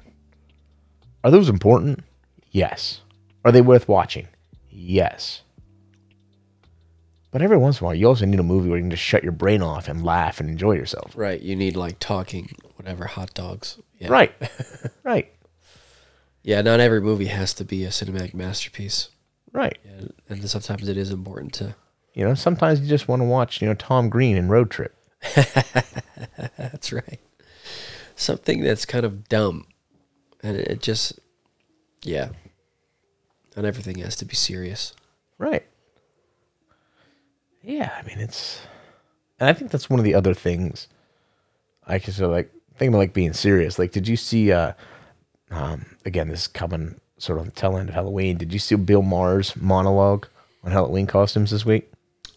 Speaker 1: Are those important? Yes. Are they worth watching? Yes. But every once in a while, you also need a movie where you can just shut your brain off and laugh and enjoy yourself.
Speaker 2: Right. You need like talking, whatever, hot dogs. Yeah.
Speaker 1: Right. [laughs] right.
Speaker 2: Yeah. Not every movie has to be a cinematic masterpiece.
Speaker 1: Right.
Speaker 2: Yeah, and sometimes it is important to.
Speaker 1: You know, sometimes you just want to watch, you know, Tom Green in Road Trip. [laughs]
Speaker 2: That's right. Something that's kind of dumb, and it just, yeah. Not everything has to be serious.
Speaker 1: Right. Yeah, I mean it's and I think that's one of the other things I can sort of like think about like being serious. Like did you see uh um again this is coming sort of the tail end of Halloween. Did you see Bill Maher's monologue on Halloween costumes this week?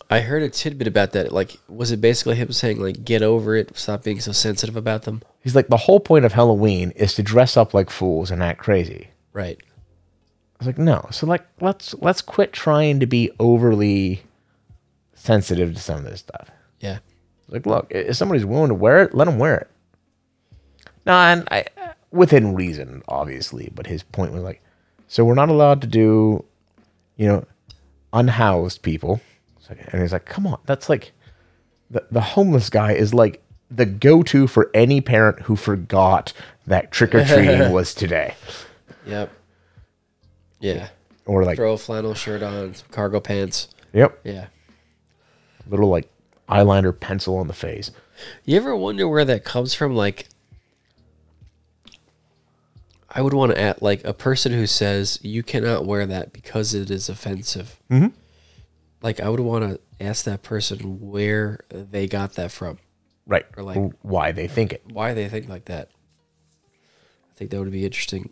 Speaker 2: I heard a tidbit about that. Like, was it basically him saying like, "Get over it, stop being so sensitive about them"?
Speaker 1: He's like the whole point of Halloween is to dress up like fools and act crazy.
Speaker 2: Right.
Speaker 1: I was like, no. So like let's let's quit trying to be overly sensitive to some of this stuff.
Speaker 2: Yeah.
Speaker 1: Like, look, if somebody's willing to wear it, let them wear it. No, and I, within reason, obviously. But his point was like, so we're not allowed to do, you know, unhoused people. And he's like, come on, that's like, the the homeless guy is like the go to for any parent who forgot that trick or treating [laughs] was today,
Speaker 2: Yep. Yeah.
Speaker 1: or like,
Speaker 2: Throw a flannel shirt on, some cargo pants.
Speaker 1: yep,
Speaker 2: Yeah.
Speaker 1: little like eyeliner pencil on the face.
Speaker 2: You ever wonder where that comes from? Like, I would want to add like a person who says you cannot wear that because it is offensive.
Speaker 1: Mhm.
Speaker 2: Like, I would want to ask that person where they got that from,
Speaker 1: Right.
Speaker 2: Or like-
Speaker 1: why they think it.
Speaker 2: why they think like that. I think that would be interesting.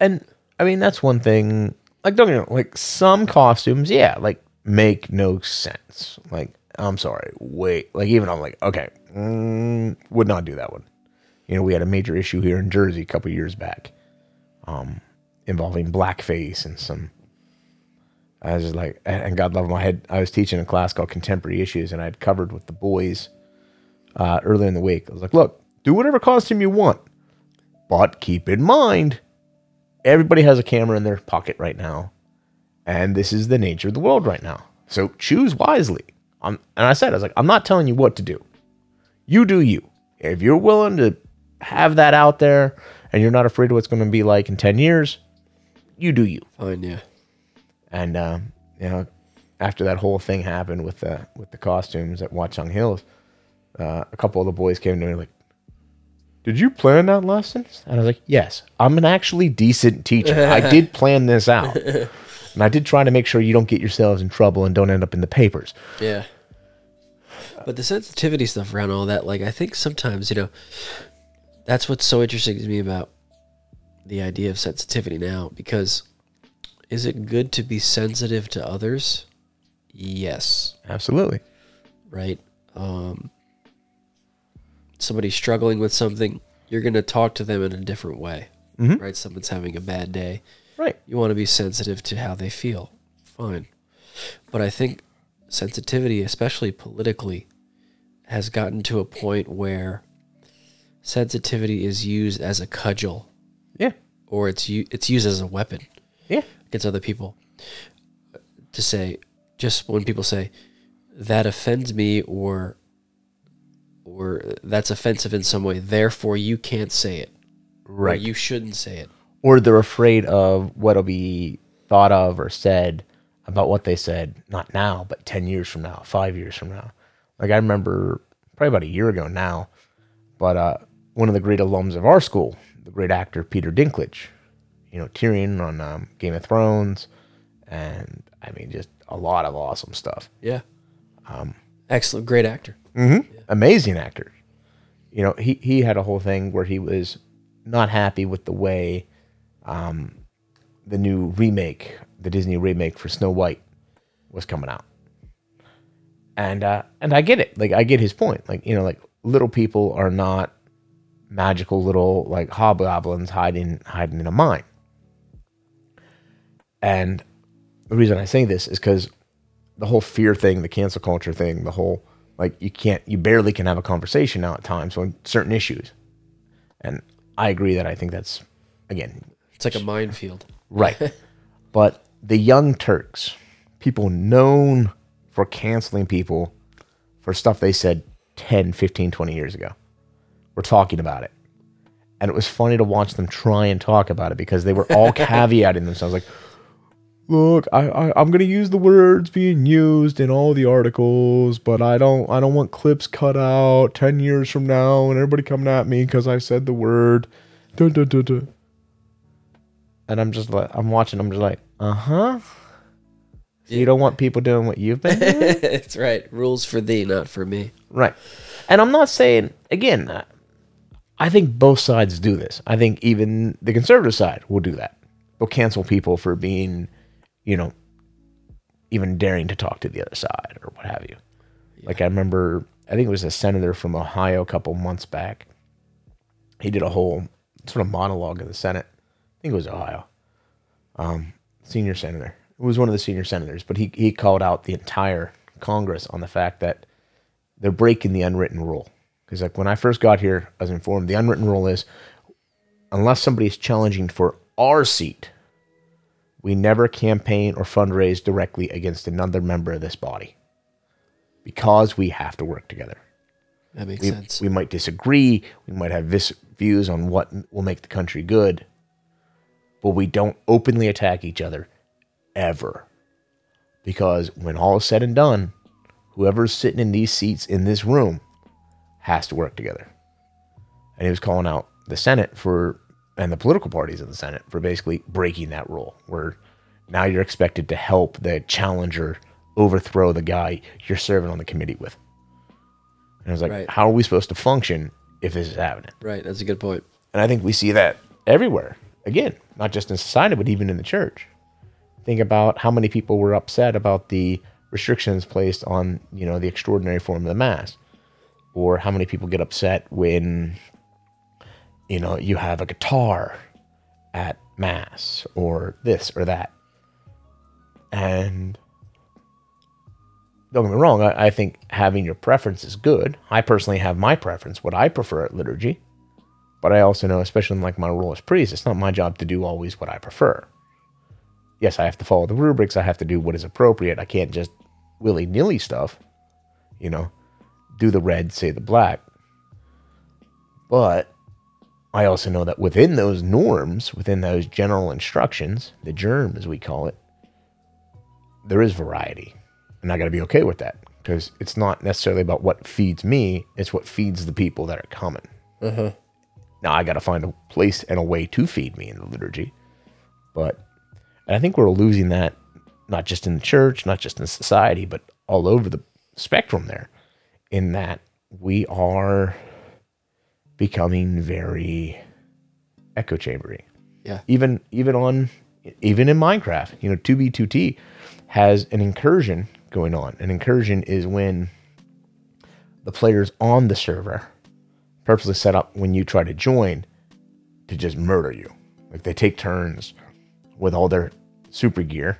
Speaker 1: And I mean, that's one thing. Like, don't get me like some costumes, yeah, like make no sense. Like, I'm sorry, wait. Like, even I'm like, okay, mm, would not do that one. You know, we had a major issue here in Jersey a couple years back, um, involving blackface and some. I was just like, and God love my head. I was teaching a class called Contemporary Issues, and I had covered with the boys uh, earlier in the week. I was like, look, do whatever costume you want But keep in mind, everybody has a camera in their pocket right now. And this is the nature of the world right now. So choose wisely. I'm, and I said, I was like, I'm not telling you what to do. You do you. If you're willing to have that out there and you're not afraid of what's going to be like in 10 years, you do you.
Speaker 2: Fine, yeah.
Speaker 1: And uh, you know, after that whole thing happened with the with the costumes at Watchung Hills, uh, a couple of the boys came to me like, "Did you plan that lesson?" And I was like, "Yes, I'm an actually decent teacher. I [laughs] did plan this out, and I did try to make sure you don't get yourselves in trouble and don't end up in the papers."
Speaker 2: Yeah. But the sensitivity stuff around all that, like I think sometimes, you know, that's what's so interesting to me about the idea of sensitivity now because is it good to be sensitive to others? Yes.
Speaker 1: Absolutely.
Speaker 2: Right? Um somebody struggling with something, you're going to talk to them in a different way.
Speaker 1: Mhm.
Speaker 2: Right? Someone's having a bad day.
Speaker 1: Right.
Speaker 2: You want to be sensitive to how they feel. Fine. But I think sensitivity, especially politically, has gotten to a point where sensitivity is used as a cudgel
Speaker 1: Yeah.
Speaker 2: or it's u- it's used as a weapon
Speaker 1: Yeah.
Speaker 2: against other people to say just when people say that offends me or or that's offensive in some way therefore you can't say it or
Speaker 1: Right.
Speaker 2: you shouldn't say it
Speaker 1: or they're afraid of what'll be thought of or said about what they said, not now, but 10 years from now, five years from now. Like I remember probably about a year ago now, but uh, one of the great alums of our school, the great actor Peter Dinklage, you know, Tyrion on um, Game of Thrones, and I mean, just a lot of awesome stuff.
Speaker 2: yeah excellent great actor
Speaker 1: amazing actor. You know, he he had a whole thing where he was not happy with the way um, the new remake, the Disney remake for Snow White, was coming out. And uh, and I get it. Like I get his point. Like you know, like little people are not magical little like hobgoblins hiding hiding in a mine. And the reason I say this is because the whole fear thing, the cancel culture thing, the whole like you can't, you barely can have a conversation now at times on certain issues. And I agree that I think that's again
Speaker 2: it's like a minefield
Speaker 1: right. [laughs] but the Young Turks, people known for canceling people for stuff they said 10, 15, 20 years ago, were talking about it. And it was funny to watch them try and talk about it because they were all [laughs] caveating themselves like, look, I, I I'm gonna use the words being used in all the articles, but I don't I don't want clips cut out ten years from now and everybody coming at me because I said the word. And I'm just like I'm watching. I'm just like, uh huh. So you don't want people doing what you've been doing, [laughs]
Speaker 2: that's right rules for thee not for me
Speaker 1: right? And I'm not saying again. I think both sides do this. I think even the conservative side will do that. They'll cancel people for being, you know, even daring to talk to the other side or what have you. Like I remember, I think it was a senator from Ohio a couple months back. He did a whole sort of monologue in the Senate. I think it was Ohio. Um, senior senator. It was one of the senior senators, but he he called out the entire Congress on the fact that they're breaking the unwritten rule. Because like when I first got here, I was informed the unwritten rule is unless somebody is challenging for our seat, we never campaign or fundraise directly against another member of this body. Because we have to work together.
Speaker 2: that makes
Speaker 1: We,
Speaker 2: sense
Speaker 1: we might disagree, we might have vis- views on what will make the country good, but we don't openly attack each other ever. Because when all is said and done, whoever's sitting in these seats in this room has to work together. And he was calling out the Senate for, and the political parties in the Senate for basically breaking that rule, where now you're expected to help the challenger overthrow the guy you're serving on the committee with. And I was like,
Speaker 2: Right.
Speaker 1: how are we supposed to function if this is happening?
Speaker 2: right that's a good point.
Speaker 1: point And I think we see that everywhere. Again, not just in society, but even in the church. Think about how many people were upset about the restrictions placed on, you know, the extraordinary form of the mass. Or how many people get upset when, you know, you have a guitar at mass or this or that. And don't get me wrong, I, I think having your preference is good. I personally have my preference, what I prefer at liturgy But I also know, especially in like my role as priest, it's not my job to do always what I prefer. Yes, I have to follow the rubrics. I have to do what is appropriate. I can't just willy nilly stuff, you know, do the red, say the black. But I also know that within those norms, within those general instructions, the GIRM as we call it, there is variety. And I got to be okay with that because it's not necessarily about what feeds me, it's what feeds the people that are coming. Mm-hmm. Now I got to find a place and a way to feed me in the liturgy. But and I think we're losing that not just in the church, not just in society, but all over the spectrum there, in that we are becoming very echo chambery.
Speaker 2: Yeah.
Speaker 1: Even even on even in Minecraft, you know, 2B2T has an incursion going on. An incursion is when the players on the server purposely set up when you try to join to just murder you. Like they take turns with all their super gear,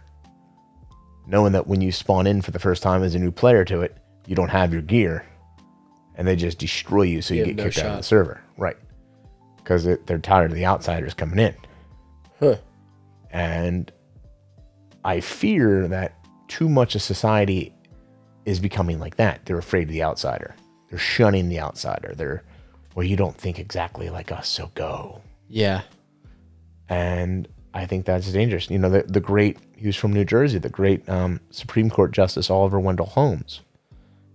Speaker 1: knowing that when you spawn in for the first time as a new player to it, you don't have your gear, and they just destroy you, so you,
Speaker 2: You
Speaker 1: get
Speaker 2: no
Speaker 1: kicked out of the server, right? Because they're tired of the outsiders coming in,
Speaker 2: Huh.
Speaker 1: and I fear that too much of society is becoming like that. They're afraid of the outsider. They're shunning the outsider. They're, well, you don't think exactly like us, so go
Speaker 2: Yeah.
Speaker 1: and I think that's dangerous. You know, the, the great, he was from New Jersey, the great um, Supreme Court Justice Oliver Wendell Holmes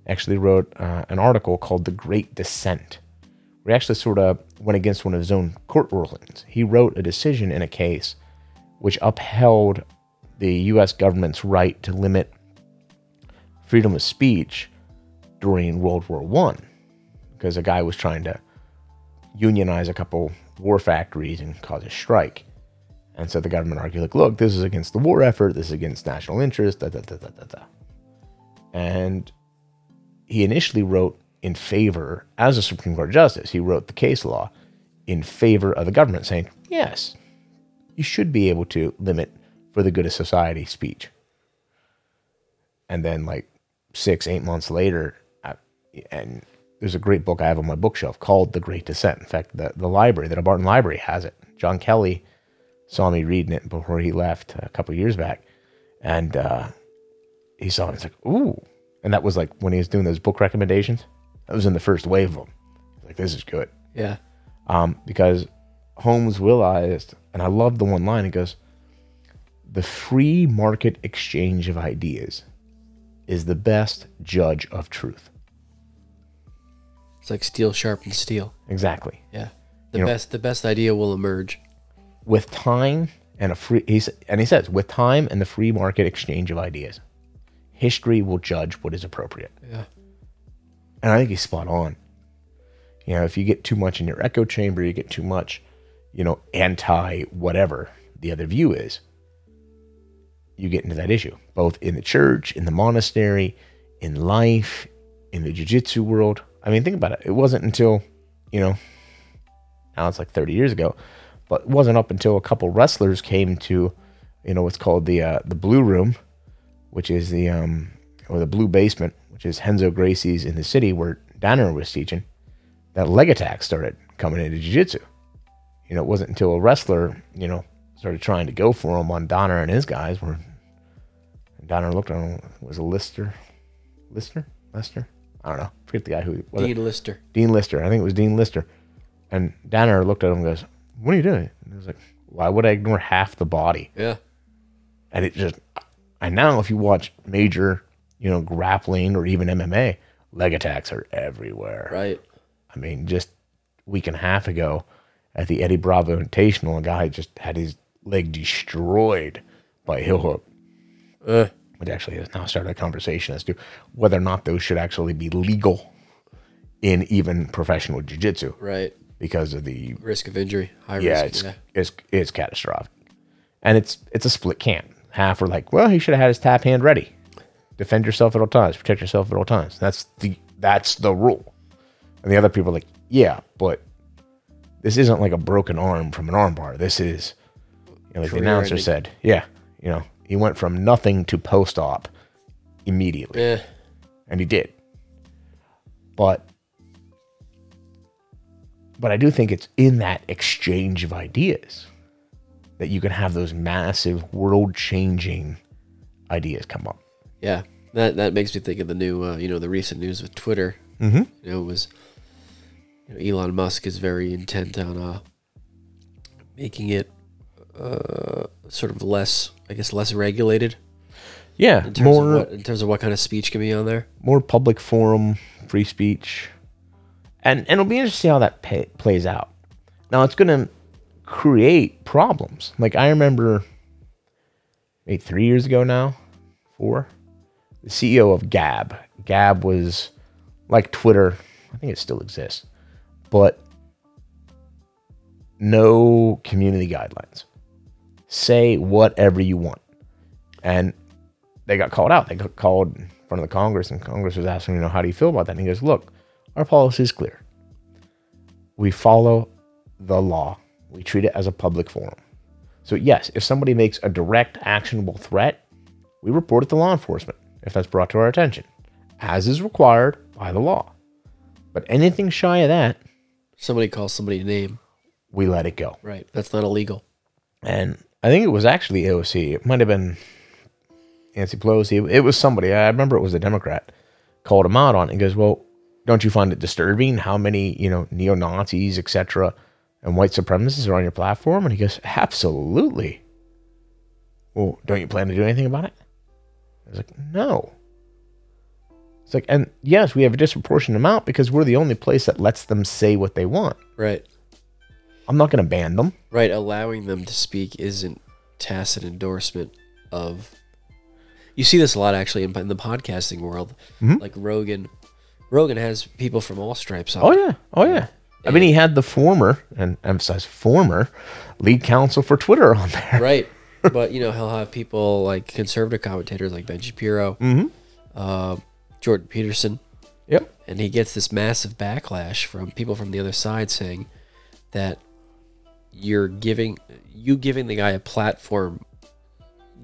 Speaker 1: actually wrote uh, an article called The Great Dissent, where he actually sort of went against one of his own court rulings. He wrote a decision in a case which upheld the U.S. government's right to limit freedom of speech during World War One, because a guy was trying to unionize a couple war factories and cause a strike. And so the government argued, like, look, this is against the war effort, this is against national interest, da da da da da da. And he initially wrote in favor, as a Supreme Court justice, he wrote the case law in favor of the government, saying, yes, you should be able to limit for the good of society speech. And then, like six, eight months later, I, and there's a great book I have on my bookshelf called The Great Dissent. In fact, the, the library, Delbarton Library, has it. John Kelly saw me reading it before he left a couple years back. And uh, he saw it and like, ooh. And that was like when he was doing those book recommendations. That was in the first wave of them. Like, this is good
Speaker 2: Yeah.
Speaker 1: um, because Holmes realized, and I love the one line. It goes, "The free market exchange of ideas is the best judge of truth."
Speaker 2: It's like steel sharpens steel.
Speaker 1: Exactly.
Speaker 2: Yeah. The
Speaker 1: You know-
Speaker 2: best the best idea will emerge.
Speaker 1: With time and a free, he's, and he says, with time and the free market exchange of ideas, history will judge what is appropriate.
Speaker 2: Yeah.
Speaker 1: And I think he's spot on. You know, if you get too much in your echo chamber, you get too much, you know, anti whatever the other view is, you get into that issue, both in the church, in the monastery, in life, in the jiu-jitsu world. I mean, think about it. It wasn't until, you know, now it's like 30 years ago, but it wasn't up until a couple wrestlers came to, you know, what's called the uh, the blue room, which is the um or the blue basement, which is Renzo Gracie's in the city where Danaher was teaching, that leg attack started coming into jiu-jitsu. You know, it wasn't until a wrestler, you know, started trying to go for him on Danaher and his guys where and Danaher looked at him, was a Lister, Lister, Lester, I don't know, forget the guy who was it?
Speaker 2: Dean Lister.
Speaker 1: Dean Lister. I think it was Dean Lister. And Danaher looked at him and goes, What are you doing? And he was like, Why would I ignore half the body?
Speaker 2: Yeah.
Speaker 1: And it just, and now if you watch major, you know, grappling or even MMA, leg attacks are everywhere.
Speaker 2: Right.
Speaker 1: I mean, just a week and a half ago at the Eddie Bravo Invitational, a guy just had his leg destroyed by a heel hook,
Speaker 2: Uh,
Speaker 1: which actually has now started a conversation as to whether or not those should actually be legal in even professional jiu-jitsu
Speaker 2: right.
Speaker 1: because of the
Speaker 2: Risk of injury. High
Speaker 1: yeah,
Speaker 2: risk.
Speaker 1: it's
Speaker 2: yeah.
Speaker 1: it's it's catastrophic, and it's it's a split camp. Half were like, well, he should have had his tap hand ready. Defend yourself at all times. Protect yourself at all times. That's the that's the rule. And the other people are like, yeah, but this isn't like a broken arm from an armbar. This is, you know, like the announcer
Speaker 2: ending.
Speaker 1: said, yeah, you know, he went from nothing to post op immediately,
Speaker 2: Eh,
Speaker 1: and he did. But but I do think it's in that exchange of ideas that you can have those massive world changing ideas come up.
Speaker 2: Yeah, that that makes me think of the new, uh, you know, the recent news with Twitter.
Speaker 1: Mm-hmm.
Speaker 2: You know, it was you know, Elon Musk is very intent on uh, making it uh, sort of less, I guess, less regulated
Speaker 1: Yeah,
Speaker 2: in terms
Speaker 1: more
Speaker 2: of what in terms of what kind of speech can be on there.
Speaker 1: more public forum, free speech, and and it'll be interesting to see how that pay, plays out. Now it's going to create problems. Like I remember, maybe three years ago now, four, the CEO of Gab. Gab was like Twitter. I think it still exists, but no community guidelines. Say whatever you want, and they got called out. They got called in front of the Congress, and Congress was asking, you know, how do you feel about that? And he goes, look, our policy is clear. We follow the law. We treat it as a public forum. So yes, if somebody makes a direct, actionable threat, we report it to law enforcement if that's brought to our attention, as is required by the law. But anything shy of that,
Speaker 2: Somebody calls somebody a name,
Speaker 1: we let it go.
Speaker 2: right? That's not illegal.
Speaker 1: and I think it was actually AOC. It might have been Nancy Pelosi. It was somebody. I remember it was a Democrat called him out on it and goes, "Well, don't you find it disturbing how many you know neo Nazis, etc., and white supremacists are on your platform?" And he goes, "Absolutely." Well, don't you plan to do anything about it? I was like, "No." It's like, and yes, we have a disproportionate amount because we're the only place that lets them say what they want.
Speaker 2: Right.
Speaker 1: I'm not going to ban them.
Speaker 2: Right. Allowing them to speak isn't tacit endorsement of. You see this a lot actually in, in the podcasting world.
Speaker 1: Mhm.
Speaker 2: Like Rogan. Rogan has people from all stripes on.
Speaker 1: Oh yeah, oh yeah. I mean, he had the former, and emphasize former, lead counsel for Twitter on there.
Speaker 2: right. But you know he'll have people like conservative commentators like Ben Shapiro,
Speaker 1: Mm-hmm.
Speaker 2: uh, Jordan Peterson,
Speaker 1: Yep.
Speaker 2: and he gets this massive backlash from people from the other side saying that you're giving you giving the guy a platform,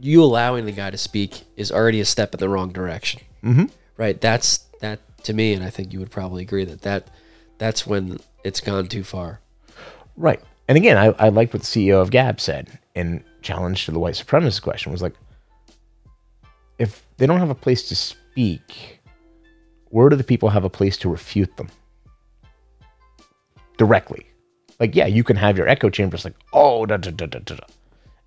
Speaker 2: you allowing the guy to speak is already a step in the wrong direction.
Speaker 1: Mhm.
Speaker 2: Right. That's that to me, and I think you would probably agree that that that's when it's gone too far.
Speaker 1: Right. And again, I, I liked what the CEO of Gab said in challenge to the white supremacist question was like, if they don't have a place to speak, where do the people have a place to refute them? Directly. Like, yeah, you can have your echo chambers like, oh, da da da da da.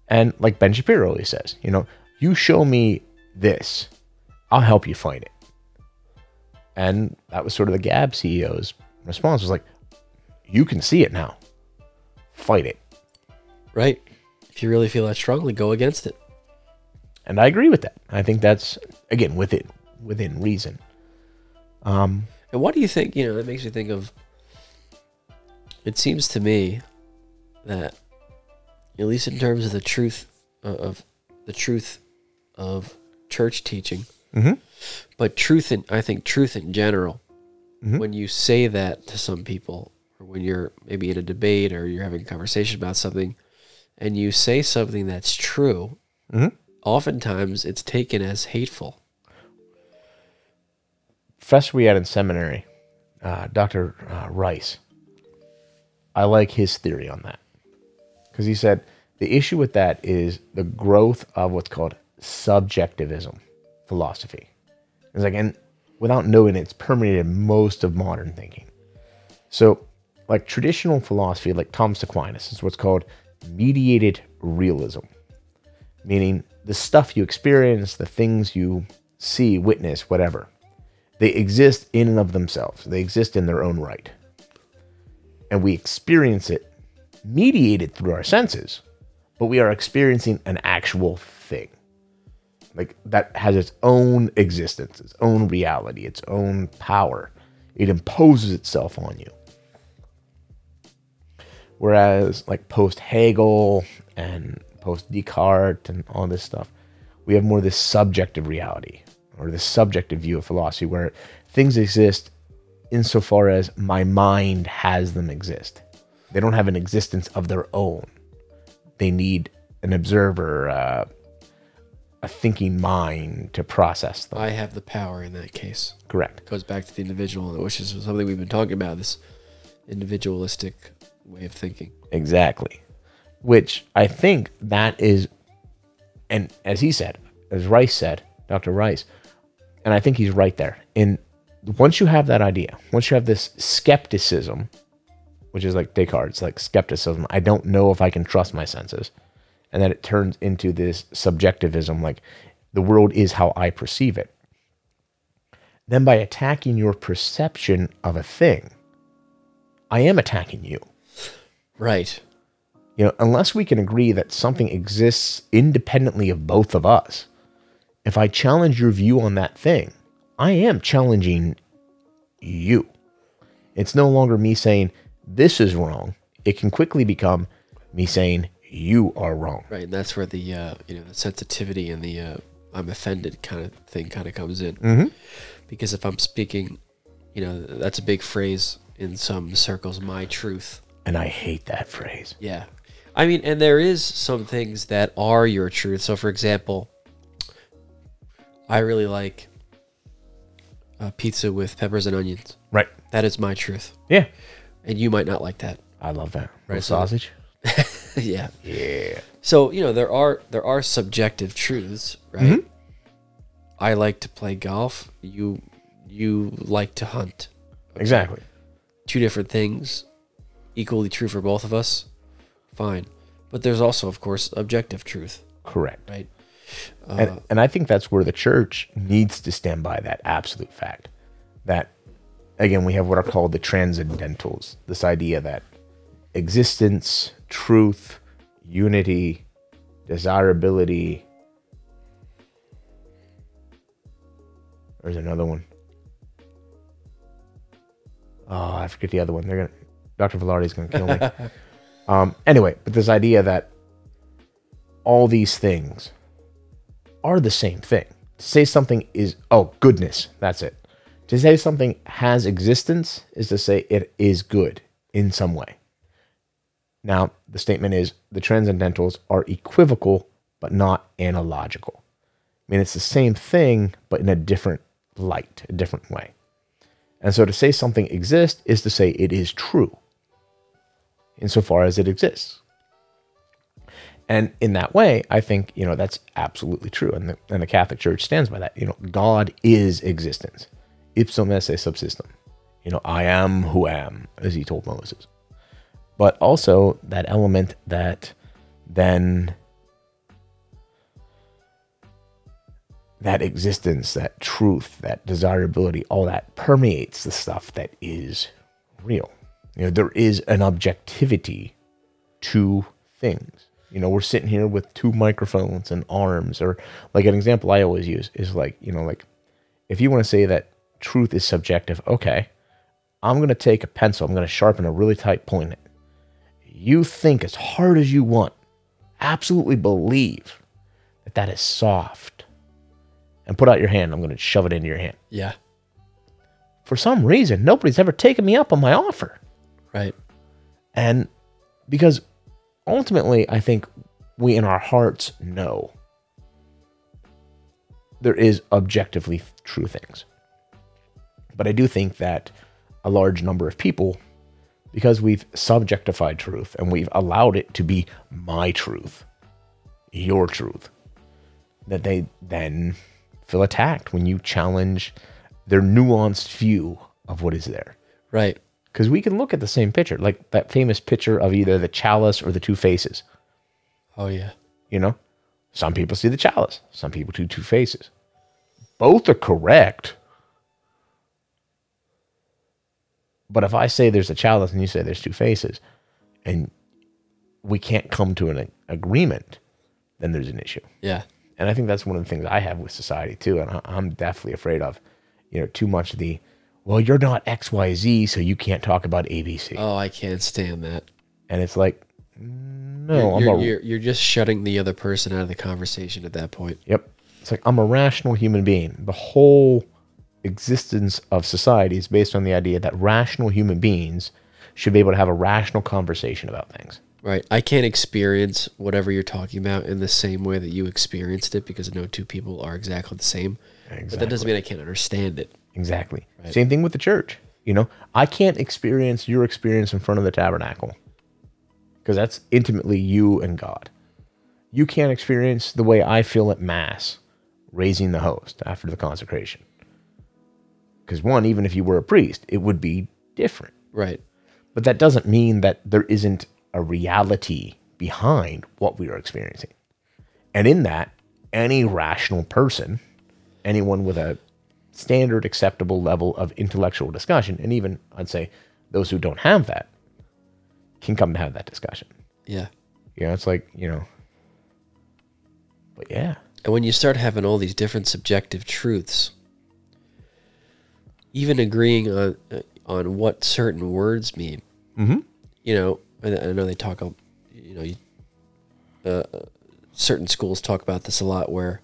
Speaker 1: And like Ben Shapiro always says, you know, you show me this, I'll help you find it. And that was sort of the Gab CEO's response was like, you can see it now. Fight it.
Speaker 2: Right. If you really feel that strongly, go against it.
Speaker 1: And I agree with that. I think that's again within within reason. Um
Speaker 2: And what do you think? You know, that makes me think of. It seems to me that, at least in terms of the truth uh, of the truth of church teaching,
Speaker 1: Mhm.
Speaker 2: but truth in I think truth in general,
Speaker 1: Mhm.
Speaker 2: when you say that to some people, when you're maybe in a debate or you're having a conversation about something, and you say something that's true,
Speaker 1: Mhm.
Speaker 2: oftentimes it's taken as hateful.
Speaker 1: professor we had in seminary, uh, Dr. Uh, Rice, I like his theory on that. Because he said the issue with that is the growth of what's called subjectivism philosophy. It's like, and without knowing it, it's permeated most of modern thinking. So, like traditional philosophy, like Thomas Aquinas, is what's called mediated realism, meaning the stuff you experience, the things you see, witness, whatever, they exist in and of themselves. They exist in their own right. And we experience it mediated through our senses, but we are experiencing an actual thing. Like that has its own existence, its own reality, its own power. It imposes itself on you. Whereas, like post Hegel and post Descartes and all this stuff, we have more this subjective reality or this subjective view of philosophy where things exist insofar as my mind has them exist. They don't have an existence of their own. They need an observer, uh, a thinking mind to process them.
Speaker 2: I have the power in that case.
Speaker 1: Correct.
Speaker 2: goes back to the individual, which is something we've been talking about. This individualistic way of thinking.
Speaker 1: Exactly. Which I think that is, and as he said, as Rice said, Dr. Rice, and I think he's right there. In once you have that idea, once you have this skepticism, which is like Descartes, like skepticism, I don't know if I can trust my senses. And then it turns into this subjectivism, like the world is how I perceive it. Then by attacking your perception of a thing, I am attacking you.
Speaker 2: Right.
Speaker 1: You know, unless we can agree that something exists independently of both of us, if I challenge your view on that thing, I am challenging you. It's no longer me saying this is wrong. It can quickly become me saying you are wrong.
Speaker 2: Right. And that's where the uh, you know the sensitivity and the uh, I'm offended kind of thing kind of comes in.
Speaker 1: Mhm.
Speaker 2: Because if I'm speaking, you know, that's a big phrase in some circles. My truth.
Speaker 1: And I hate that phrase.
Speaker 2: Yeah. I mean, and there is some things that are your truth. So, for example, I really like uh, pizza with peppers and onions.
Speaker 1: Right.
Speaker 2: That is my truth.
Speaker 1: Yeah.
Speaker 2: And you might not like that.
Speaker 1: I love that.
Speaker 2: Right,
Speaker 1: Sausage. [laughs]
Speaker 2: yeah.
Speaker 1: Yeah.
Speaker 2: So, you know, there are there are subjective truths, right? I like to play golf. You you like to hunt.
Speaker 1: Exactly.
Speaker 2: Two different things, equally true for both of us. Fine. But there's also, of course, objective truth,
Speaker 1: Correct.
Speaker 2: right?
Speaker 1: and, uh, and I think that's where the church needs to stand by that absolute fact. That, again, we have what are called the transcendentals this idea that existence, truth, unity, desirability. There's another one. Oh, I forget the other one. They're gonna. Dr. Velarde's gonna kill me. [laughs] um. Anyway, but this idea that all these things are the same thing. To say something is, oh, goodness, that's it. To say something has existence is to say it is good in some way. Now, the statement is the transcendentals are equivocal but not analogical. I mean, it's the same thing, but in a different light, a different way. And so to say something exists is to say it is true insofar as it exists. And in that way, I think, you know, that's absolutely true. And the, and the Catholic Church stands by that. You know, God is existence. Ipsum esse subsistens. You know, I am who I am, as he told Moses. But also that element that then that existence, that truth, that desirability, all that permeates the stuff that is real. You know, there is an objectivity to things. You know, we're sitting here with two microphones and arms, or like an example I always use is like, you know, like if you want to say that truth is subjective, okay, I'm going to take a pencil, I'm going to sharpen a really tight point. You think as hard as you want, absolutely believe that that is soft, and put out your hand, I'm going to shove it into your hand.
Speaker 2: Yeah.
Speaker 1: For some reason, nobody's ever taken me up on my offer.
Speaker 2: Right.
Speaker 1: And because ultimately, I think we in our hearts know there is objectively true things. But I do think that a large number of people, because we've subjectified truth and we've allowed it to be my truth, your truth, that they then feel attacked when you challenge their nuanced view of what is there
Speaker 2: Right.
Speaker 1: Because we can look at the same picture, like that famous picture of either the chalice or the two faces.
Speaker 2: Oh yeah.
Speaker 1: You know, some people see the chalice, some people see two faces. Both are correct. But if I say there's a chalice and you say there's two faces, and we can't come to an agreement, then there's an issue.
Speaker 2: Yeah.
Speaker 1: And I think that's one of the things I have with society too. And I'm definitely afraid of, you know, too much of the, well, you're not XYZ, so you can't talk about ABC.
Speaker 2: Oh, I can't stand that.
Speaker 1: And it's like, no, I'm
Speaker 2: you're,
Speaker 1: a
Speaker 2: you're, you're just shutting the other person out of the conversation at that point.
Speaker 1: yep. It's like I'm a rational human being. The whole existence of society is based on the idea that rational human beings should be able to have a rational conversation about things.
Speaker 2: Right. I can't experience whatever you're talking about in the same way that you experienced it because no two people are exactly the same. Exactly. But that doesn't mean I can't understand it.
Speaker 1: Exactly. Same thing with the church. You know, I can't experience your experience in front of the tabernacle because that's intimately you and God. You can't experience the way I feel at Mass, raising the host after the consecration. Because, one, even if you were a priest, it would be different.
Speaker 2: Right.
Speaker 1: But that doesn't mean that there isn't a reality behind what we are experiencing. And in that, any rational person, anyone with a standard acceptable level of intellectual discussion, and even I'd say those who don't have that, can come to have that discussion.
Speaker 2: Yeah.
Speaker 1: You know, it's like, you know, but yeah.
Speaker 2: And when you start having all these different subjective truths, even agreeing on uh, on what certain words mean,
Speaker 1: Mhm.
Speaker 2: you know, I, know they talk, you know, you, uh, certain schools talk about this a lot, where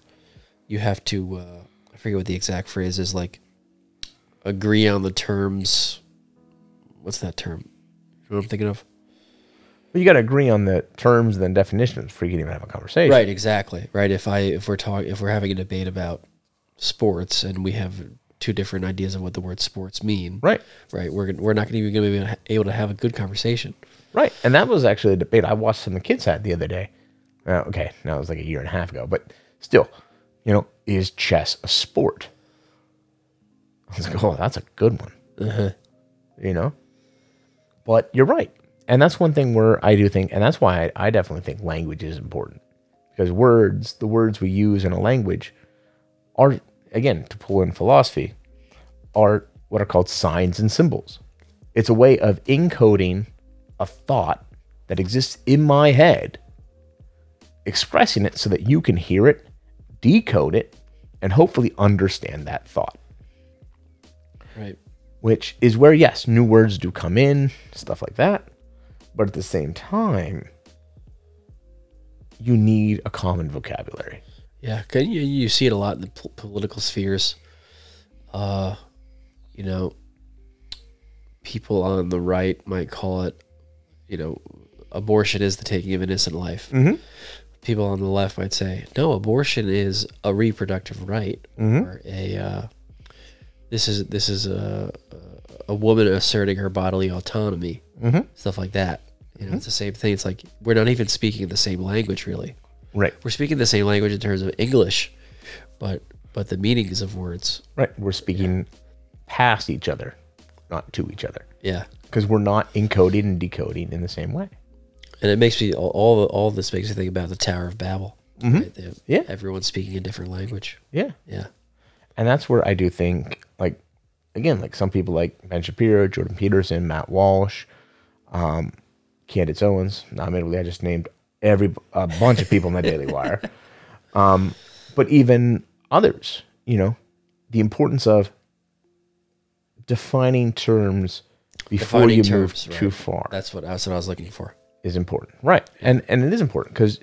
Speaker 2: you have to, uh, forget what the exact phrase is, like agree on the terms. What's that term? You know what I'm thinking of?
Speaker 1: But you got to agree on the terms and definitions before you can even have a conversation.
Speaker 2: Right, exactly. Right. If I if we're talking if we're having a debate about sports and we have two different ideas of what the word sports mean,
Speaker 1: Right.
Speaker 2: right, we're we're not going to be gonna be able to have a good conversation.
Speaker 1: Right. And that was actually a debate I watched some of the kids had the other day. Uh, okay, now it was like a year and a half ago, but still, you know, is chess a sport? I was like, oh, that's a good one.
Speaker 2: Uh-huh.
Speaker 1: You know? But you're right. And that's one thing where I do think, and that's why I, I definitely think language is important. Because words, the words we use in a language, are, again, to pull in philosophy, are what are called signs and symbols. It's a way of encoding a thought that exists in my head, expressing it so that you can hear it, decode it, and hopefully understand that thought.
Speaker 2: Right.
Speaker 1: Which is where, yes, new words do come in, stuff like that. But at the same time, you need a common vocabulary.
Speaker 2: Yeah, you you see it a lot in the pol- political spheres. Uh, you know, people on the right might call it, you know, abortion is the taking of innocent life.
Speaker 1: Mhm.
Speaker 2: People on the left might say, no, abortion is a reproductive right, mm-hmm. or a uh, this is this is a a woman asserting her bodily autonomy, mm-hmm. stuff like that. You know, mm-hmm. it's the same thing. It's like we're not even speaking the same language, really
Speaker 1: Right.
Speaker 2: we're speaking the same language in terms of English, but but the meanings of words,
Speaker 1: Right. We're speaking past each other, not to each other.
Speaker 2: yeah.
Speaker 1: Because we're not encoding and decoding in the same way.
Speaker 2: And it makes me all all, all this makes me think about the Tower of Babel. Right? They-
Speaker 1: Yeah.
Speaker 2: everyone's speaking a different language.
Speaker 1: Yeah.
Speaker 2: Yeah,
Speaker 1: And that's where I do think, like, again, like some people like Ben Shapiro, Jordan Peterson, Matt Walsh, um, Candace Owens. Not admittedly, I just named every a bunch of people in the [laughs] Daily Wire. Um, but even others, you know, the importance of defining terms before
Speaker 2: Defining
Speaker 1: you
Speaker 2: terms,
Speaker 1: move too far
Speaker 2: that's what that's what I was looking for.
Speaker 1: Is important, right? And and it is important because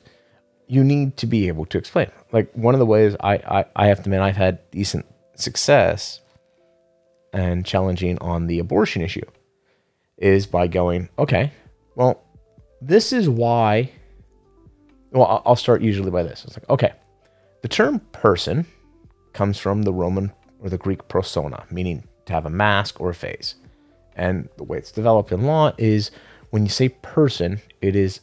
Speaker 1: you need to be able to explain. Like one of the ways I, I I have to admit I've had decent success and challenging on the abortion issue is by going, okay, well, this is why. Well, I'll- I'll start usually by this. It's like, okay, the term person comes from the Roman or the Greek persona, meaning to have a mask or a face. And the way it's developed in law is when you say person, it is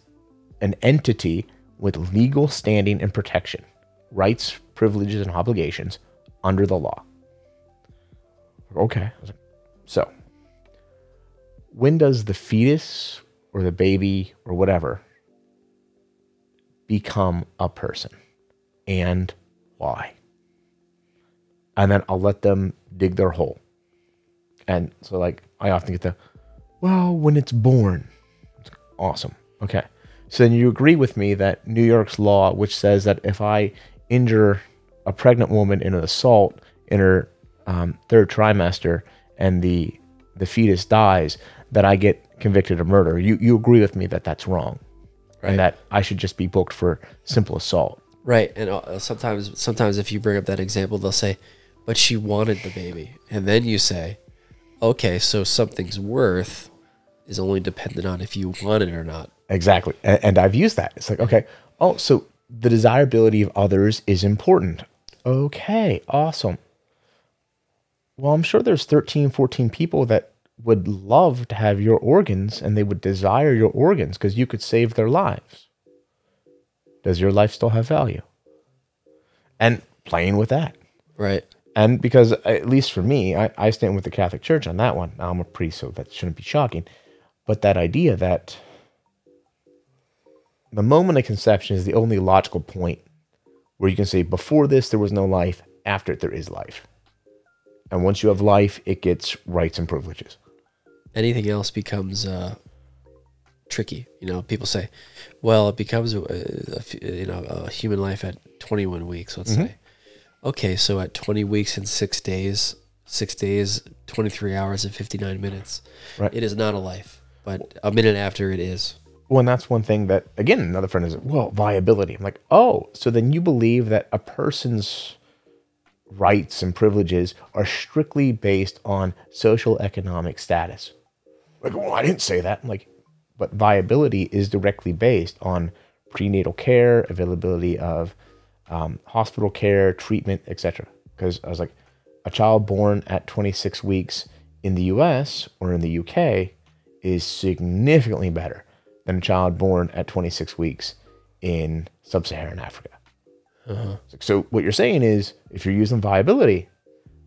Speaker 1: an entity with legal standing and protection, rights, privileges, and obligations under the law. Okay. So, when does the fetus or the baby or whatever become a person and why? And then I'll let them dig their hole. And so, like, I often get the, well, when it's born. Awesome. Okay. So then you agree with me that New York's law, which says that if I injure a pregnant woman in an assault in her um, third trimester and the the fetus dies, that I get convicted of murder. You you agree with me that that's wrong,
Speaker 2: Right.
Speaker 1: and that I should just be booked for simple assault.
Speaker 2: Right, and uh, sometimes sometimes if you bring up that example, they'll say, "But she wanted the baby," and then you say, "Okay, so something's worth is only dependent on if you want it or not."
Speaker 1: Exactly. And, and I've used that. It's like, okay, oh, so the desirability of others is important. Okay, awesome. Well, I'm sure there's 13, 14 people that would love to have your organs and they would desire your organs because you could save their lives. Does your life still have value? And playing with that.
Speaker 2: Right.
Speaker 1: And because, at least for me, I, I stand with the Catholic Church on that one. Now, I'm a priest, so that shouldn't be shocking. But that idea that the moment of conception is the only logical point where you can say, before this, there was no life, after it, there is life. And once you have life, it gets rights and privileges.
Speaker 2: Anything else becomes uh, tricky. You know, people say, well, it becomes a, a, you know a human life at 21 weeks. Let's
Speaker 1: Mm-hmm.
Speaker 2: say. Okay, so at 20 weeks and six days, six days, 23 hours and 59 minutes,
Speaker 1: Right.
Speaker 2: it is not a life. But a minute after it is.
Speaker 1: Well, and that's one thing that, again, another friend is, well, viability. I'm like, oh, so then you believe that a person's rights and privileges are strictly based on social economic status. Like, well, I didn't say that. I'm like, but viability is directly based on prenatal care, availability of um, hospital care, treatment, etc. Because I was like, a child born at 26 weeks in the US or in the UK is significantly better than a child born at 26 weeks in sub Saharan Africa. So, what you're saying is if you're using viability,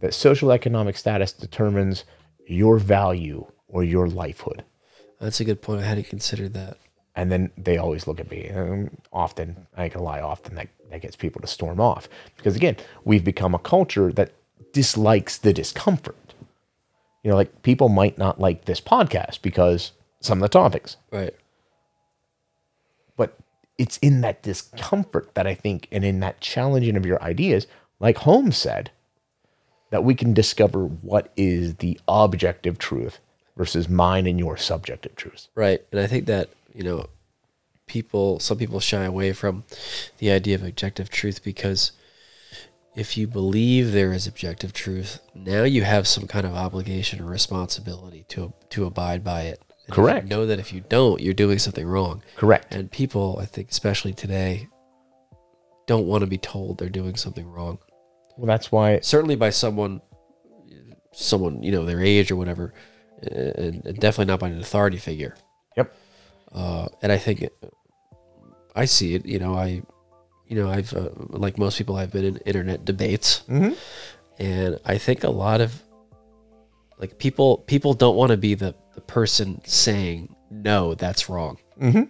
Speaker 1: that social economic status determines your value or your lifehood.
Speaker 2: That's a good point. I hadn't considered that.
Speaker 1: And then they always look at me. Um, often, I ain't gonna lie, often that, that gets people to storm off. Because again, we've become a culture that dislikes the discomfort. You know, like people might not like this podcast because some of the topics,
Speaker 2: Right.
Speaker 1: but it's in that discomfort that I think, and in that challenging of your ideas, like Holmes said, that we can discover what is the objective truth versus mine and your subjective truth.
Speaker 2: Right. And I think that, you know, people, some people shy away from the idea of objective truth because if you believe there is objective truth, now you have some kind of obligation or responsibility to to abide by it. And
Speaker 1: Correct.
Speaker 2: know that if you don't, you're doing something wrong.
Speaker 1: Correct.
Speaker 2: And people, I think, especially today, don't want to be told they're doing something wrong.
Speaker 1: Well, that's why
Speaker 2: Certainly by someone, someone you know their age or whatever, and, and definitely not by an authority figure.
Speaker 1: Yep.
Speaker 2: Uh, and I think it, I see it. You know, I, you know, I've uh, like most people, I've been in internet debates,
Speaker 1: Mhm.
Speaker 2: and I think a lot of like people people don't want to be the the person saying no, that's wrong.
Speaker 1: Mhm.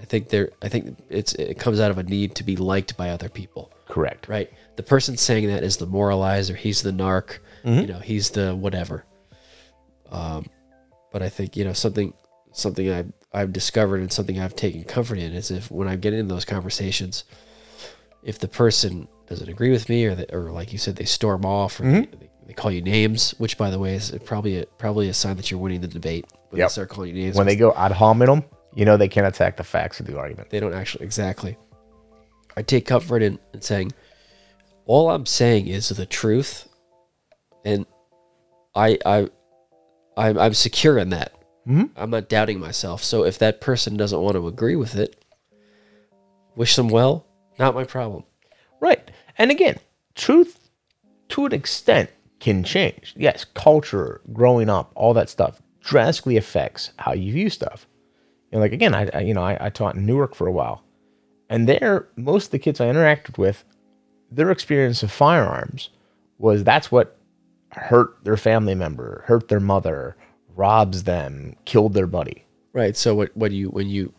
Speaker 2: I think there. I think it's it comes out of a need to be liked by other people
Speaker 1: correct.
Speaker 2: right? The person saying that is the moralizer. He's the narc. You know, he's the whatever. Um, but I think you know something something I've I've discovered and something I've taken comfort in is if when I get in those conversations, if the person doesn't agree with me or or like you said they storm off or mm-hmm. they, they call you names, which by the way is probably a, probably a sign that you're winning the debate when
Speaker 1: Yep.
Speaker 2: they start calling you names.
Speaker 1: When they go ad hominem, you know they can't attack the facts of the argument.
Speaker 2: They don't actually exactly. I take comfort in, in saying, all I'm saying is the truth, and I I I'm, I'm secure in that. Mm-hmm. I'm not doubting myself. So if that person doesn't want to agree with it, wish them well. Not my problem.
Speaker 1: Right. And again, truth to an extent can change. Yes, culture, growing up, all that stuff drastically affects how you view stuff. And like again, I, I you know, I, I taught in Newark for a while. And there, most of the kids I interacted with, their experience of firearms was that's what hurt their family member, hurt their mother, robs them, killed their buddy.
Speaker 2: Right. So what what you when you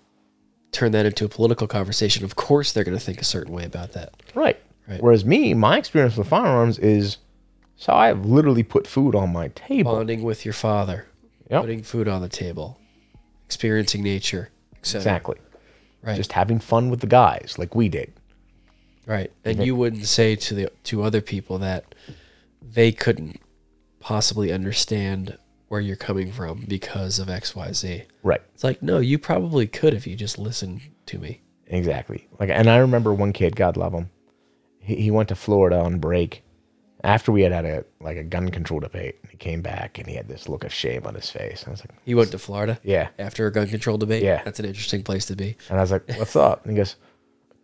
Speaker 2: turn that into a political conversation? Of course, they're going to think a certain way about that.
Speaker 1: Right.
Speaker 2: Right.
Speaker 1: Whereas me, my experience with firearms is so I've literally put food on my table.
Speaker 2: Bonding with your father,
Speaker 1: Yep.
Speaker 2: putting food on the table, experiencing nature.
Speaker 1: Exactly.
Speaker 2: Right.
Speaker 1: Just having fun with the guys like we did.
Speaker 2: Right. And you wouldn't say to the to other people that they couldn't possibly understand where you're coming from because of XYZ.
Speaker 1: Right.
Speaker 2: It's like, no, you probably could if you just listened to me.
Speaker 1: Exactly. Like, and I remember one kid, God love him, he, he went to Florida on break after we had had a like a gun control debate. He came back and he had this look of shame on his face. I was like,
Speaker 2: He went to Florida
Speaker 1: yeah.
Speaker 2: after a gun control debate.
Speaker 1: Yeah.
Speaker 2: That's an interesting place to be.
Speaker 1: And I was like, what's up? And he goes,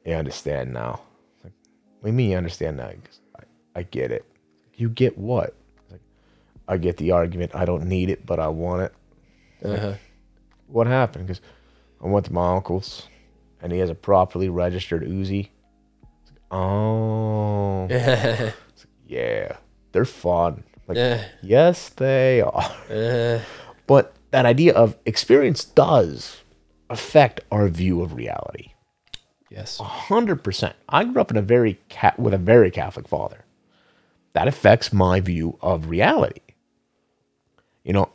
Speaker 1: you understand now. I like, what do you mean you understand now? He goes, I, I get it. You get what? I like, I get the argument. I don't need it, but I want it.
Speaker 2: Uh-huh.
Speaker 1: What happened? Because I went to my uncle's, and he has a properly registered Uzi. Like, oh, [laughs] yeah, they're fun. Like,
Speaker 2: Uh,
Speaker 1: yes, they are.
Speaker 2: uh,
Speaker 1: But that idea of experience does affect our view of reality.
Speaker 2: yes.
Speaker 1: hundred percent. I grew up in a very cat with a very Catholic father. That affects my view of reality. You know,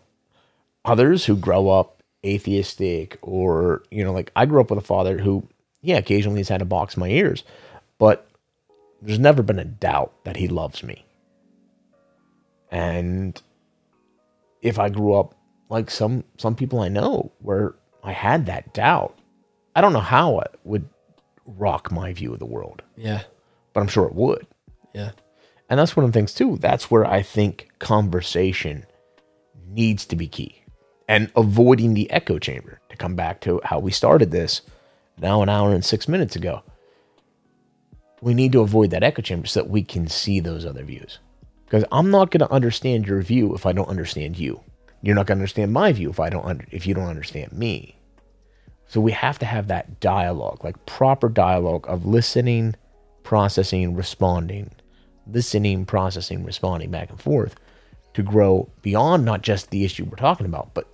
Speaker 1: others who grow up atheistic or you know, like I grew up with a father who, yeah, occasionally has had to box my ears, but there's never been a doubt that he loves me. And if I grew up like some some people I know where I had that doubt, I don't know how it would rock my view of the world,
Speaker 2: Yeah.
Speaker 1: but I'm sure it would.
Speaker 2: Yeah.
Speaker 1: And that's one of the things too. That's where I think conversation needs to be key. And avoiding the echo chamber to come back to how we started this now an hour and six minutes ago. We need to avoid that echo chamber so that we can see those other views. Because I'm not going to understand your view if I don't understand you. You're not going to understand my view if I don't under, if you don't understand me. So we have to have that dialogue, like proper dialogue of listening, processing, responding, listening, processing, responding back and forth to grow beyond not just the issue we're talking about, but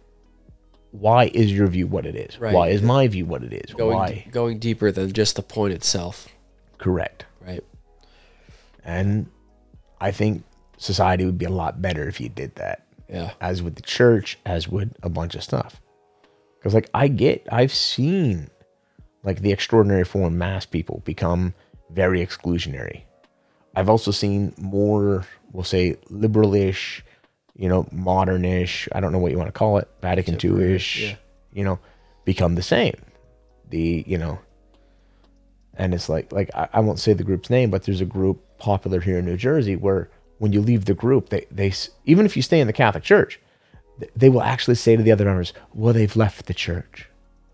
Speaker 1: why is your view what it is?
Speaker 2: Right.
Speaker 1: Why is my view what it is?
Speaker 2: Going
Speaker 1: why?
Speaker 2: going deeper than just the point itself.
Speaker 1: Correct.
Speaker 2: Right.
Speaker 1: And I think society would be a lot better if you did that.
Speaker 2: Yeah.
Speaker 1: as with the church, as with a bunch of stuff. Because, like, I get, I've seen, like, the extraordinary form mass people become very exclusionary. I've also seen more, we'll say, liberalish, you know, modernish, I don't know what you want to call it, Vatican II ish,
Speaker 2: yeah.
Speaker 1: you know, become the same. The, you know, and it's like, like I, I won't say the group's name, but there's a group popular here in New Jersey where when you leave the group, they, they, even if you stay in the Catholic Church, they will actually say to the other members, well, they've left the church.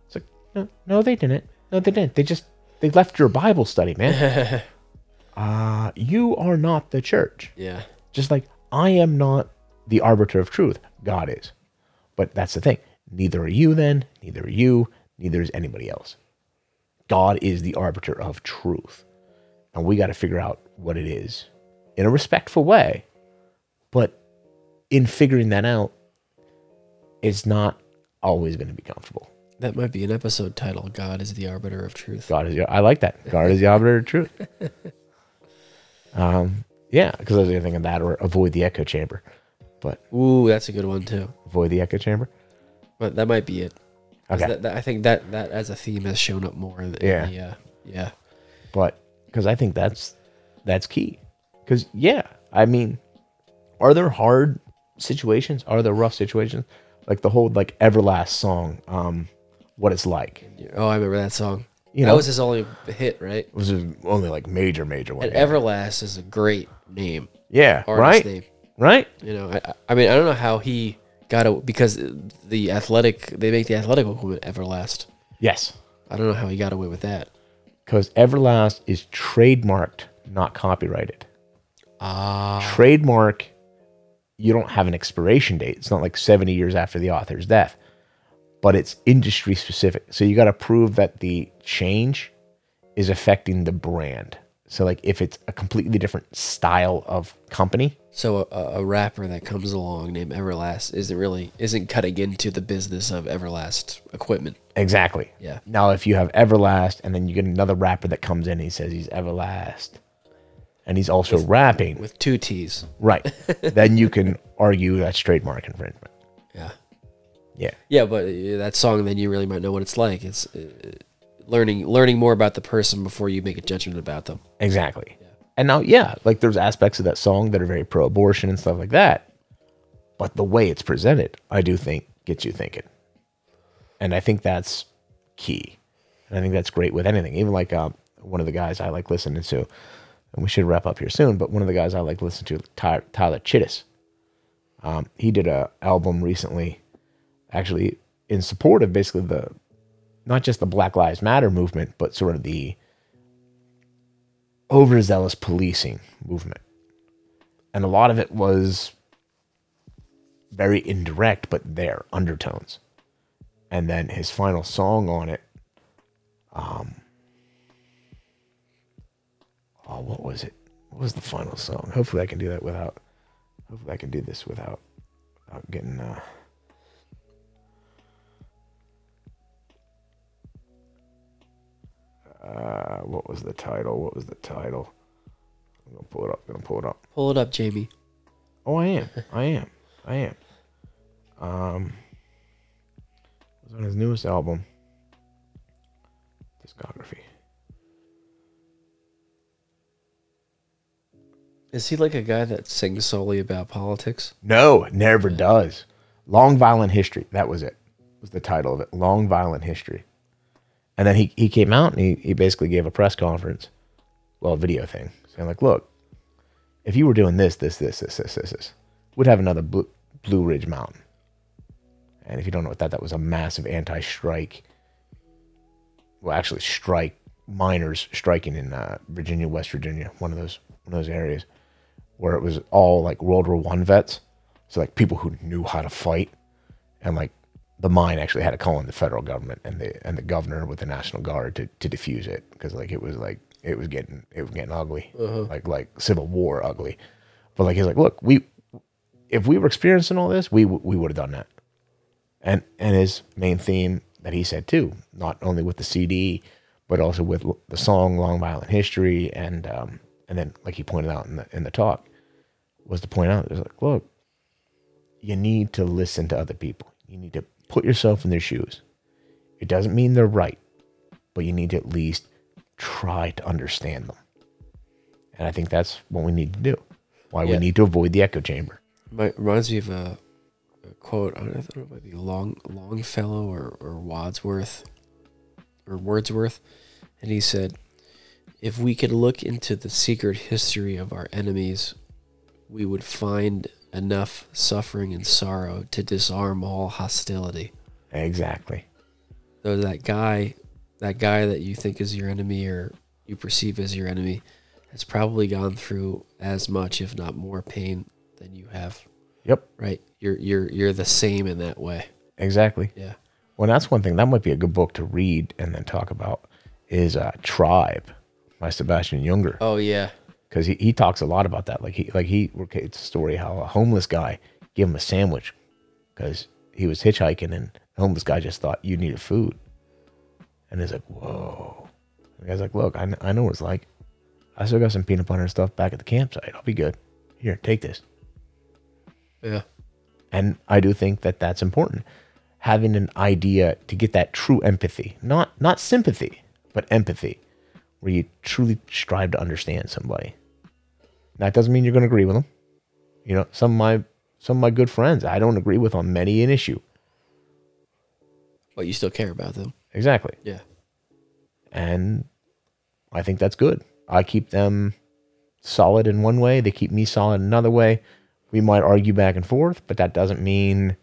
Speaker 1: It's like, no, no, they didn't. No, they didn't. They just, they left your Bible study, man. [laughs] uh, you are not the church.
Speaker 2: Yeah.
Speaker 1: Just like I am not the arbiter of truth, God is. But that's the thing. Neither are you then, neither are you, neither is anybody else. God is the arbiter of truth. And we got to figure out what it is in a respectful way. But in figuring that out, it's not always going to be comfortable.
Speaker 2: That might be an episode title. God is the arbiter of truth.
Speaker 1: God is the, I like that. God is the arbiter of truth. [laughs] Um, yeah, because I was going to think of that or avoid the echo chamber. But
Speaker 2: Ooh, that's a good one too.
Speaker 1: avoid the echo chamber.
Speaker 2: But that might be it.
Speaker 1: Okay.
Speaker 2: That, that- I think that that as a theme has shown up more. In the,
Speaker 1: Yeah.
Speaker 2: Yeah. Yeah.
Speaker 1: but because I think that's that's key. Because yeah, I mean, are there hard situations? Are there rough situations? Like the whole like Everlast song, um, what it's like.
Speaker 2: Oh, I remember that song.
Speaker 1: You
Speaker 2: that
Speaker 1: know,
Speaker 2: was his only hit, right?
Speaker 1: it was his only like major major one.
Speaker 2: And
Speaker 1: yeah,
Speaker 2: Everlast is a great name,
Speaker 1: yeah right,
Speaker 2: name.
Speaker 1: Right.
Speaker 2: You know, I, I- mean, I don't know how he got it because the athletic they make the athletic equipment Everlast.
Speaker 1: Yes,
Speaker 2: I don't know how he got away with that.
Speaker 1: because Everlast is trademarked, not copyrighted.
Speaker 2: Ah,
Speaker 1: trademark you don't have an expiration date it's not like 70 years after the author's death but it's industry specific so you got to prove that the change is affecting the brand so like if it's a completely different style of company
Speaker 2: so a, a rapper that comes along named Everlast isn't really isn't cutting into the business of Everlast equipment.
Speaker 1: exactly
Speaker 2: Yeah.
Speaker 1: now if you have everlast and then you get another rapper that comes in and he says he's everlast and he's also rapping
Speaker 2: with two T's.
Speaker 1: right [laughs] then you can argue that's trademark infringement
Speaker 2: Yeah.
Speaker 1: yeah
Speaker 2: Yeah, but uh, that song, then you really might know what it's like. It's uh, learning learning more about the person before you make a judgment about them.
Speaker 1: Exactly. And now, yeah, like there's aspects of that song that are very pro abortion and stuff like that. But the way it's presented, I do think gets you thinking. And I think that's key. And I think that's great with anything. Even like um, one of the guys I like listening to, and we should wrap up here soon, but one of the guys I like listening to, Ty- Tyler Childers, um, he did a album recently, actually in support of basically the, not just the Black Lives Matter movement, but sort of the overzealous policing movement. And a lot of it was very indirect, but there undertones. And then his final song on it, um, oh, what was it? What was the final song? Hopefully, I can do that without. Hopefully, I can do this without, without getting. Uh, uh, what was the title? What was the title? I'm gonna pull it up. I'm gonna pull it up.
Speaker 2: Pull it up, Jamie.
Speaker 1: Oh, I am. I am. I am. Um, it was on his newest album, discography.
Speaker 2: Is he like a guy that sings solely about politics?
Speaker 1: No, never does. Long Violent History. That was it. Was the title of it. Long Violent History. And then he, he came out and he, he basically gave a press conference, well, a video thing, saying like, look, if you were doing this, this, this, this, this, this, this, would have another Blue, Blue Ridge Mountain. And if you don't know what that, that was a massive anti-strike. Well, actually, strike miners striking in uh, Virginia, West Virginia, one of those one of those areas where it was all like World War One vets, so like people who knew how to fight, and like the mine actually had to call in the federal government and the and the governor with the National Guard to to defuse it because like it was like it was getting it was getting ugly, like like Civil War ugly. But like he's like, look, we if we were experiencing all this, we we would have done that. And and his main theme that he said too, not only with the CD, but also with the song "Long Violent History," and um, and then like he pointed out in the in the talk, was to point out, is like, look, you need to listen to other people. You need to put yourself in their shoes. It doesn't mean they're right, but you need to at least try to understand them. And I think that's what we need to do. Why we need to avoid the echo chamber.
Speaker 2: Mi- reminds me of a, a quote. I don't know if it might be Long Longfellow or, or Wadsworth or Wordsworth, and he said, "If we could look into the secret history of our enemies, we would find enough suffering and sorrow to disarm all hostility."
Speaker 1: Exactly.
Speaker 2: So that guy, that guy that you think is your enemy or you perceive as your enemy, has probably gone through as much, if not more, pain than you have.
Speaker 1: Yep.
Speaker 2: Right? You're you're you're the same in that way.
Speaker 1: Exactly.
Speaker 2: Yeah.
Speaker 1: Well, that's one thing that might be a good book to read and then talk about is uh, Tribe by Sebastian Junger
Speaker 2: Oh yeah.
Speaker 1: Because he, he talks a lot about that. Like he like he it's a story how a homeless guy gave him a sandwich because he was hitchhiking and the homeless guy just thought you needed food, and he's like, whoa. The guy's like, look, I, I know what it's like. I still got some peanut butter and stuff back at the campsite. I'll be good. Here, take this.
Speaker 2: Yeah.
Speaker 1: And I do think that that's important. Having an idea to get that true empathy, not not sympathy, but empathy, where you truly strive to understand somebody. That doesn't mean you're going to agree with them. You know, some of my some of my good friends I don't agree with on many an issue.
Speaker 2: But you still care about them.
Speaker 1: Exactly.
Speaker 2: Yeah.
Speaker 1: And I think that's good. I keep them solid in one way, they keep me solid in another way. We might argue back and forth, but that doesn't mean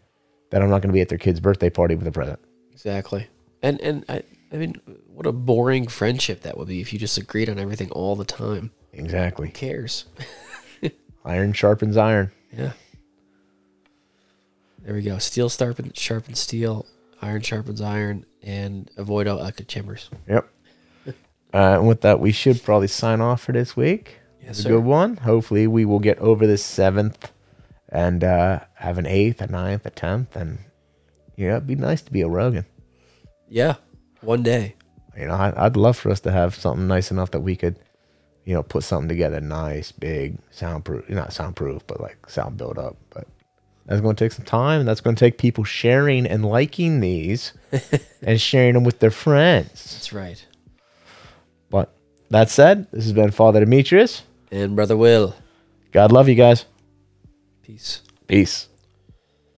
Speaker 1: that I'm not going to be at their kid's birthday party with a present.
Speaker 2: Exactly. And and I I mean, what a boring friendship that would be if you just agreed on everything all the time.
Speaker 1: Exactly.
Speaker 2: Who cares? [laughs]
Speaker 1: Iron sharpens iron.
Speaker 2: Yeah. There we go. Steel sharpens sharpens steel. Iron sharpens iron, and avoid all echo chambers.
Speaker 1: Yep. [laughs] Uh, and with that, we should probably sign off for this week.
Speaker 2: Yes,
Speaker 1: it's a good one. Hopefully, we will get over this seventh and uh, have an eighth, a ninth, a tenth, and yeah, it'd be nice to be a Rogan.
Speaker 2: Yeah. One day.
Speaker 1: You know, I, I'd love for us to have something nice enough that we could, you know, put something together nice, big, soundproof, not soundproof, but like sound build up. But that's going to take some time. And that's going to take people sharing and liking these [laughs] and sharing them with their friends.
Speaker 2: That's right.
Speaker 1: But that said, this has been Father Demetrius.
Speaker 2: And brother Will.
Speaker 1: God love you guys.
Speaker 2: Peace.
Speaker 1: Peace.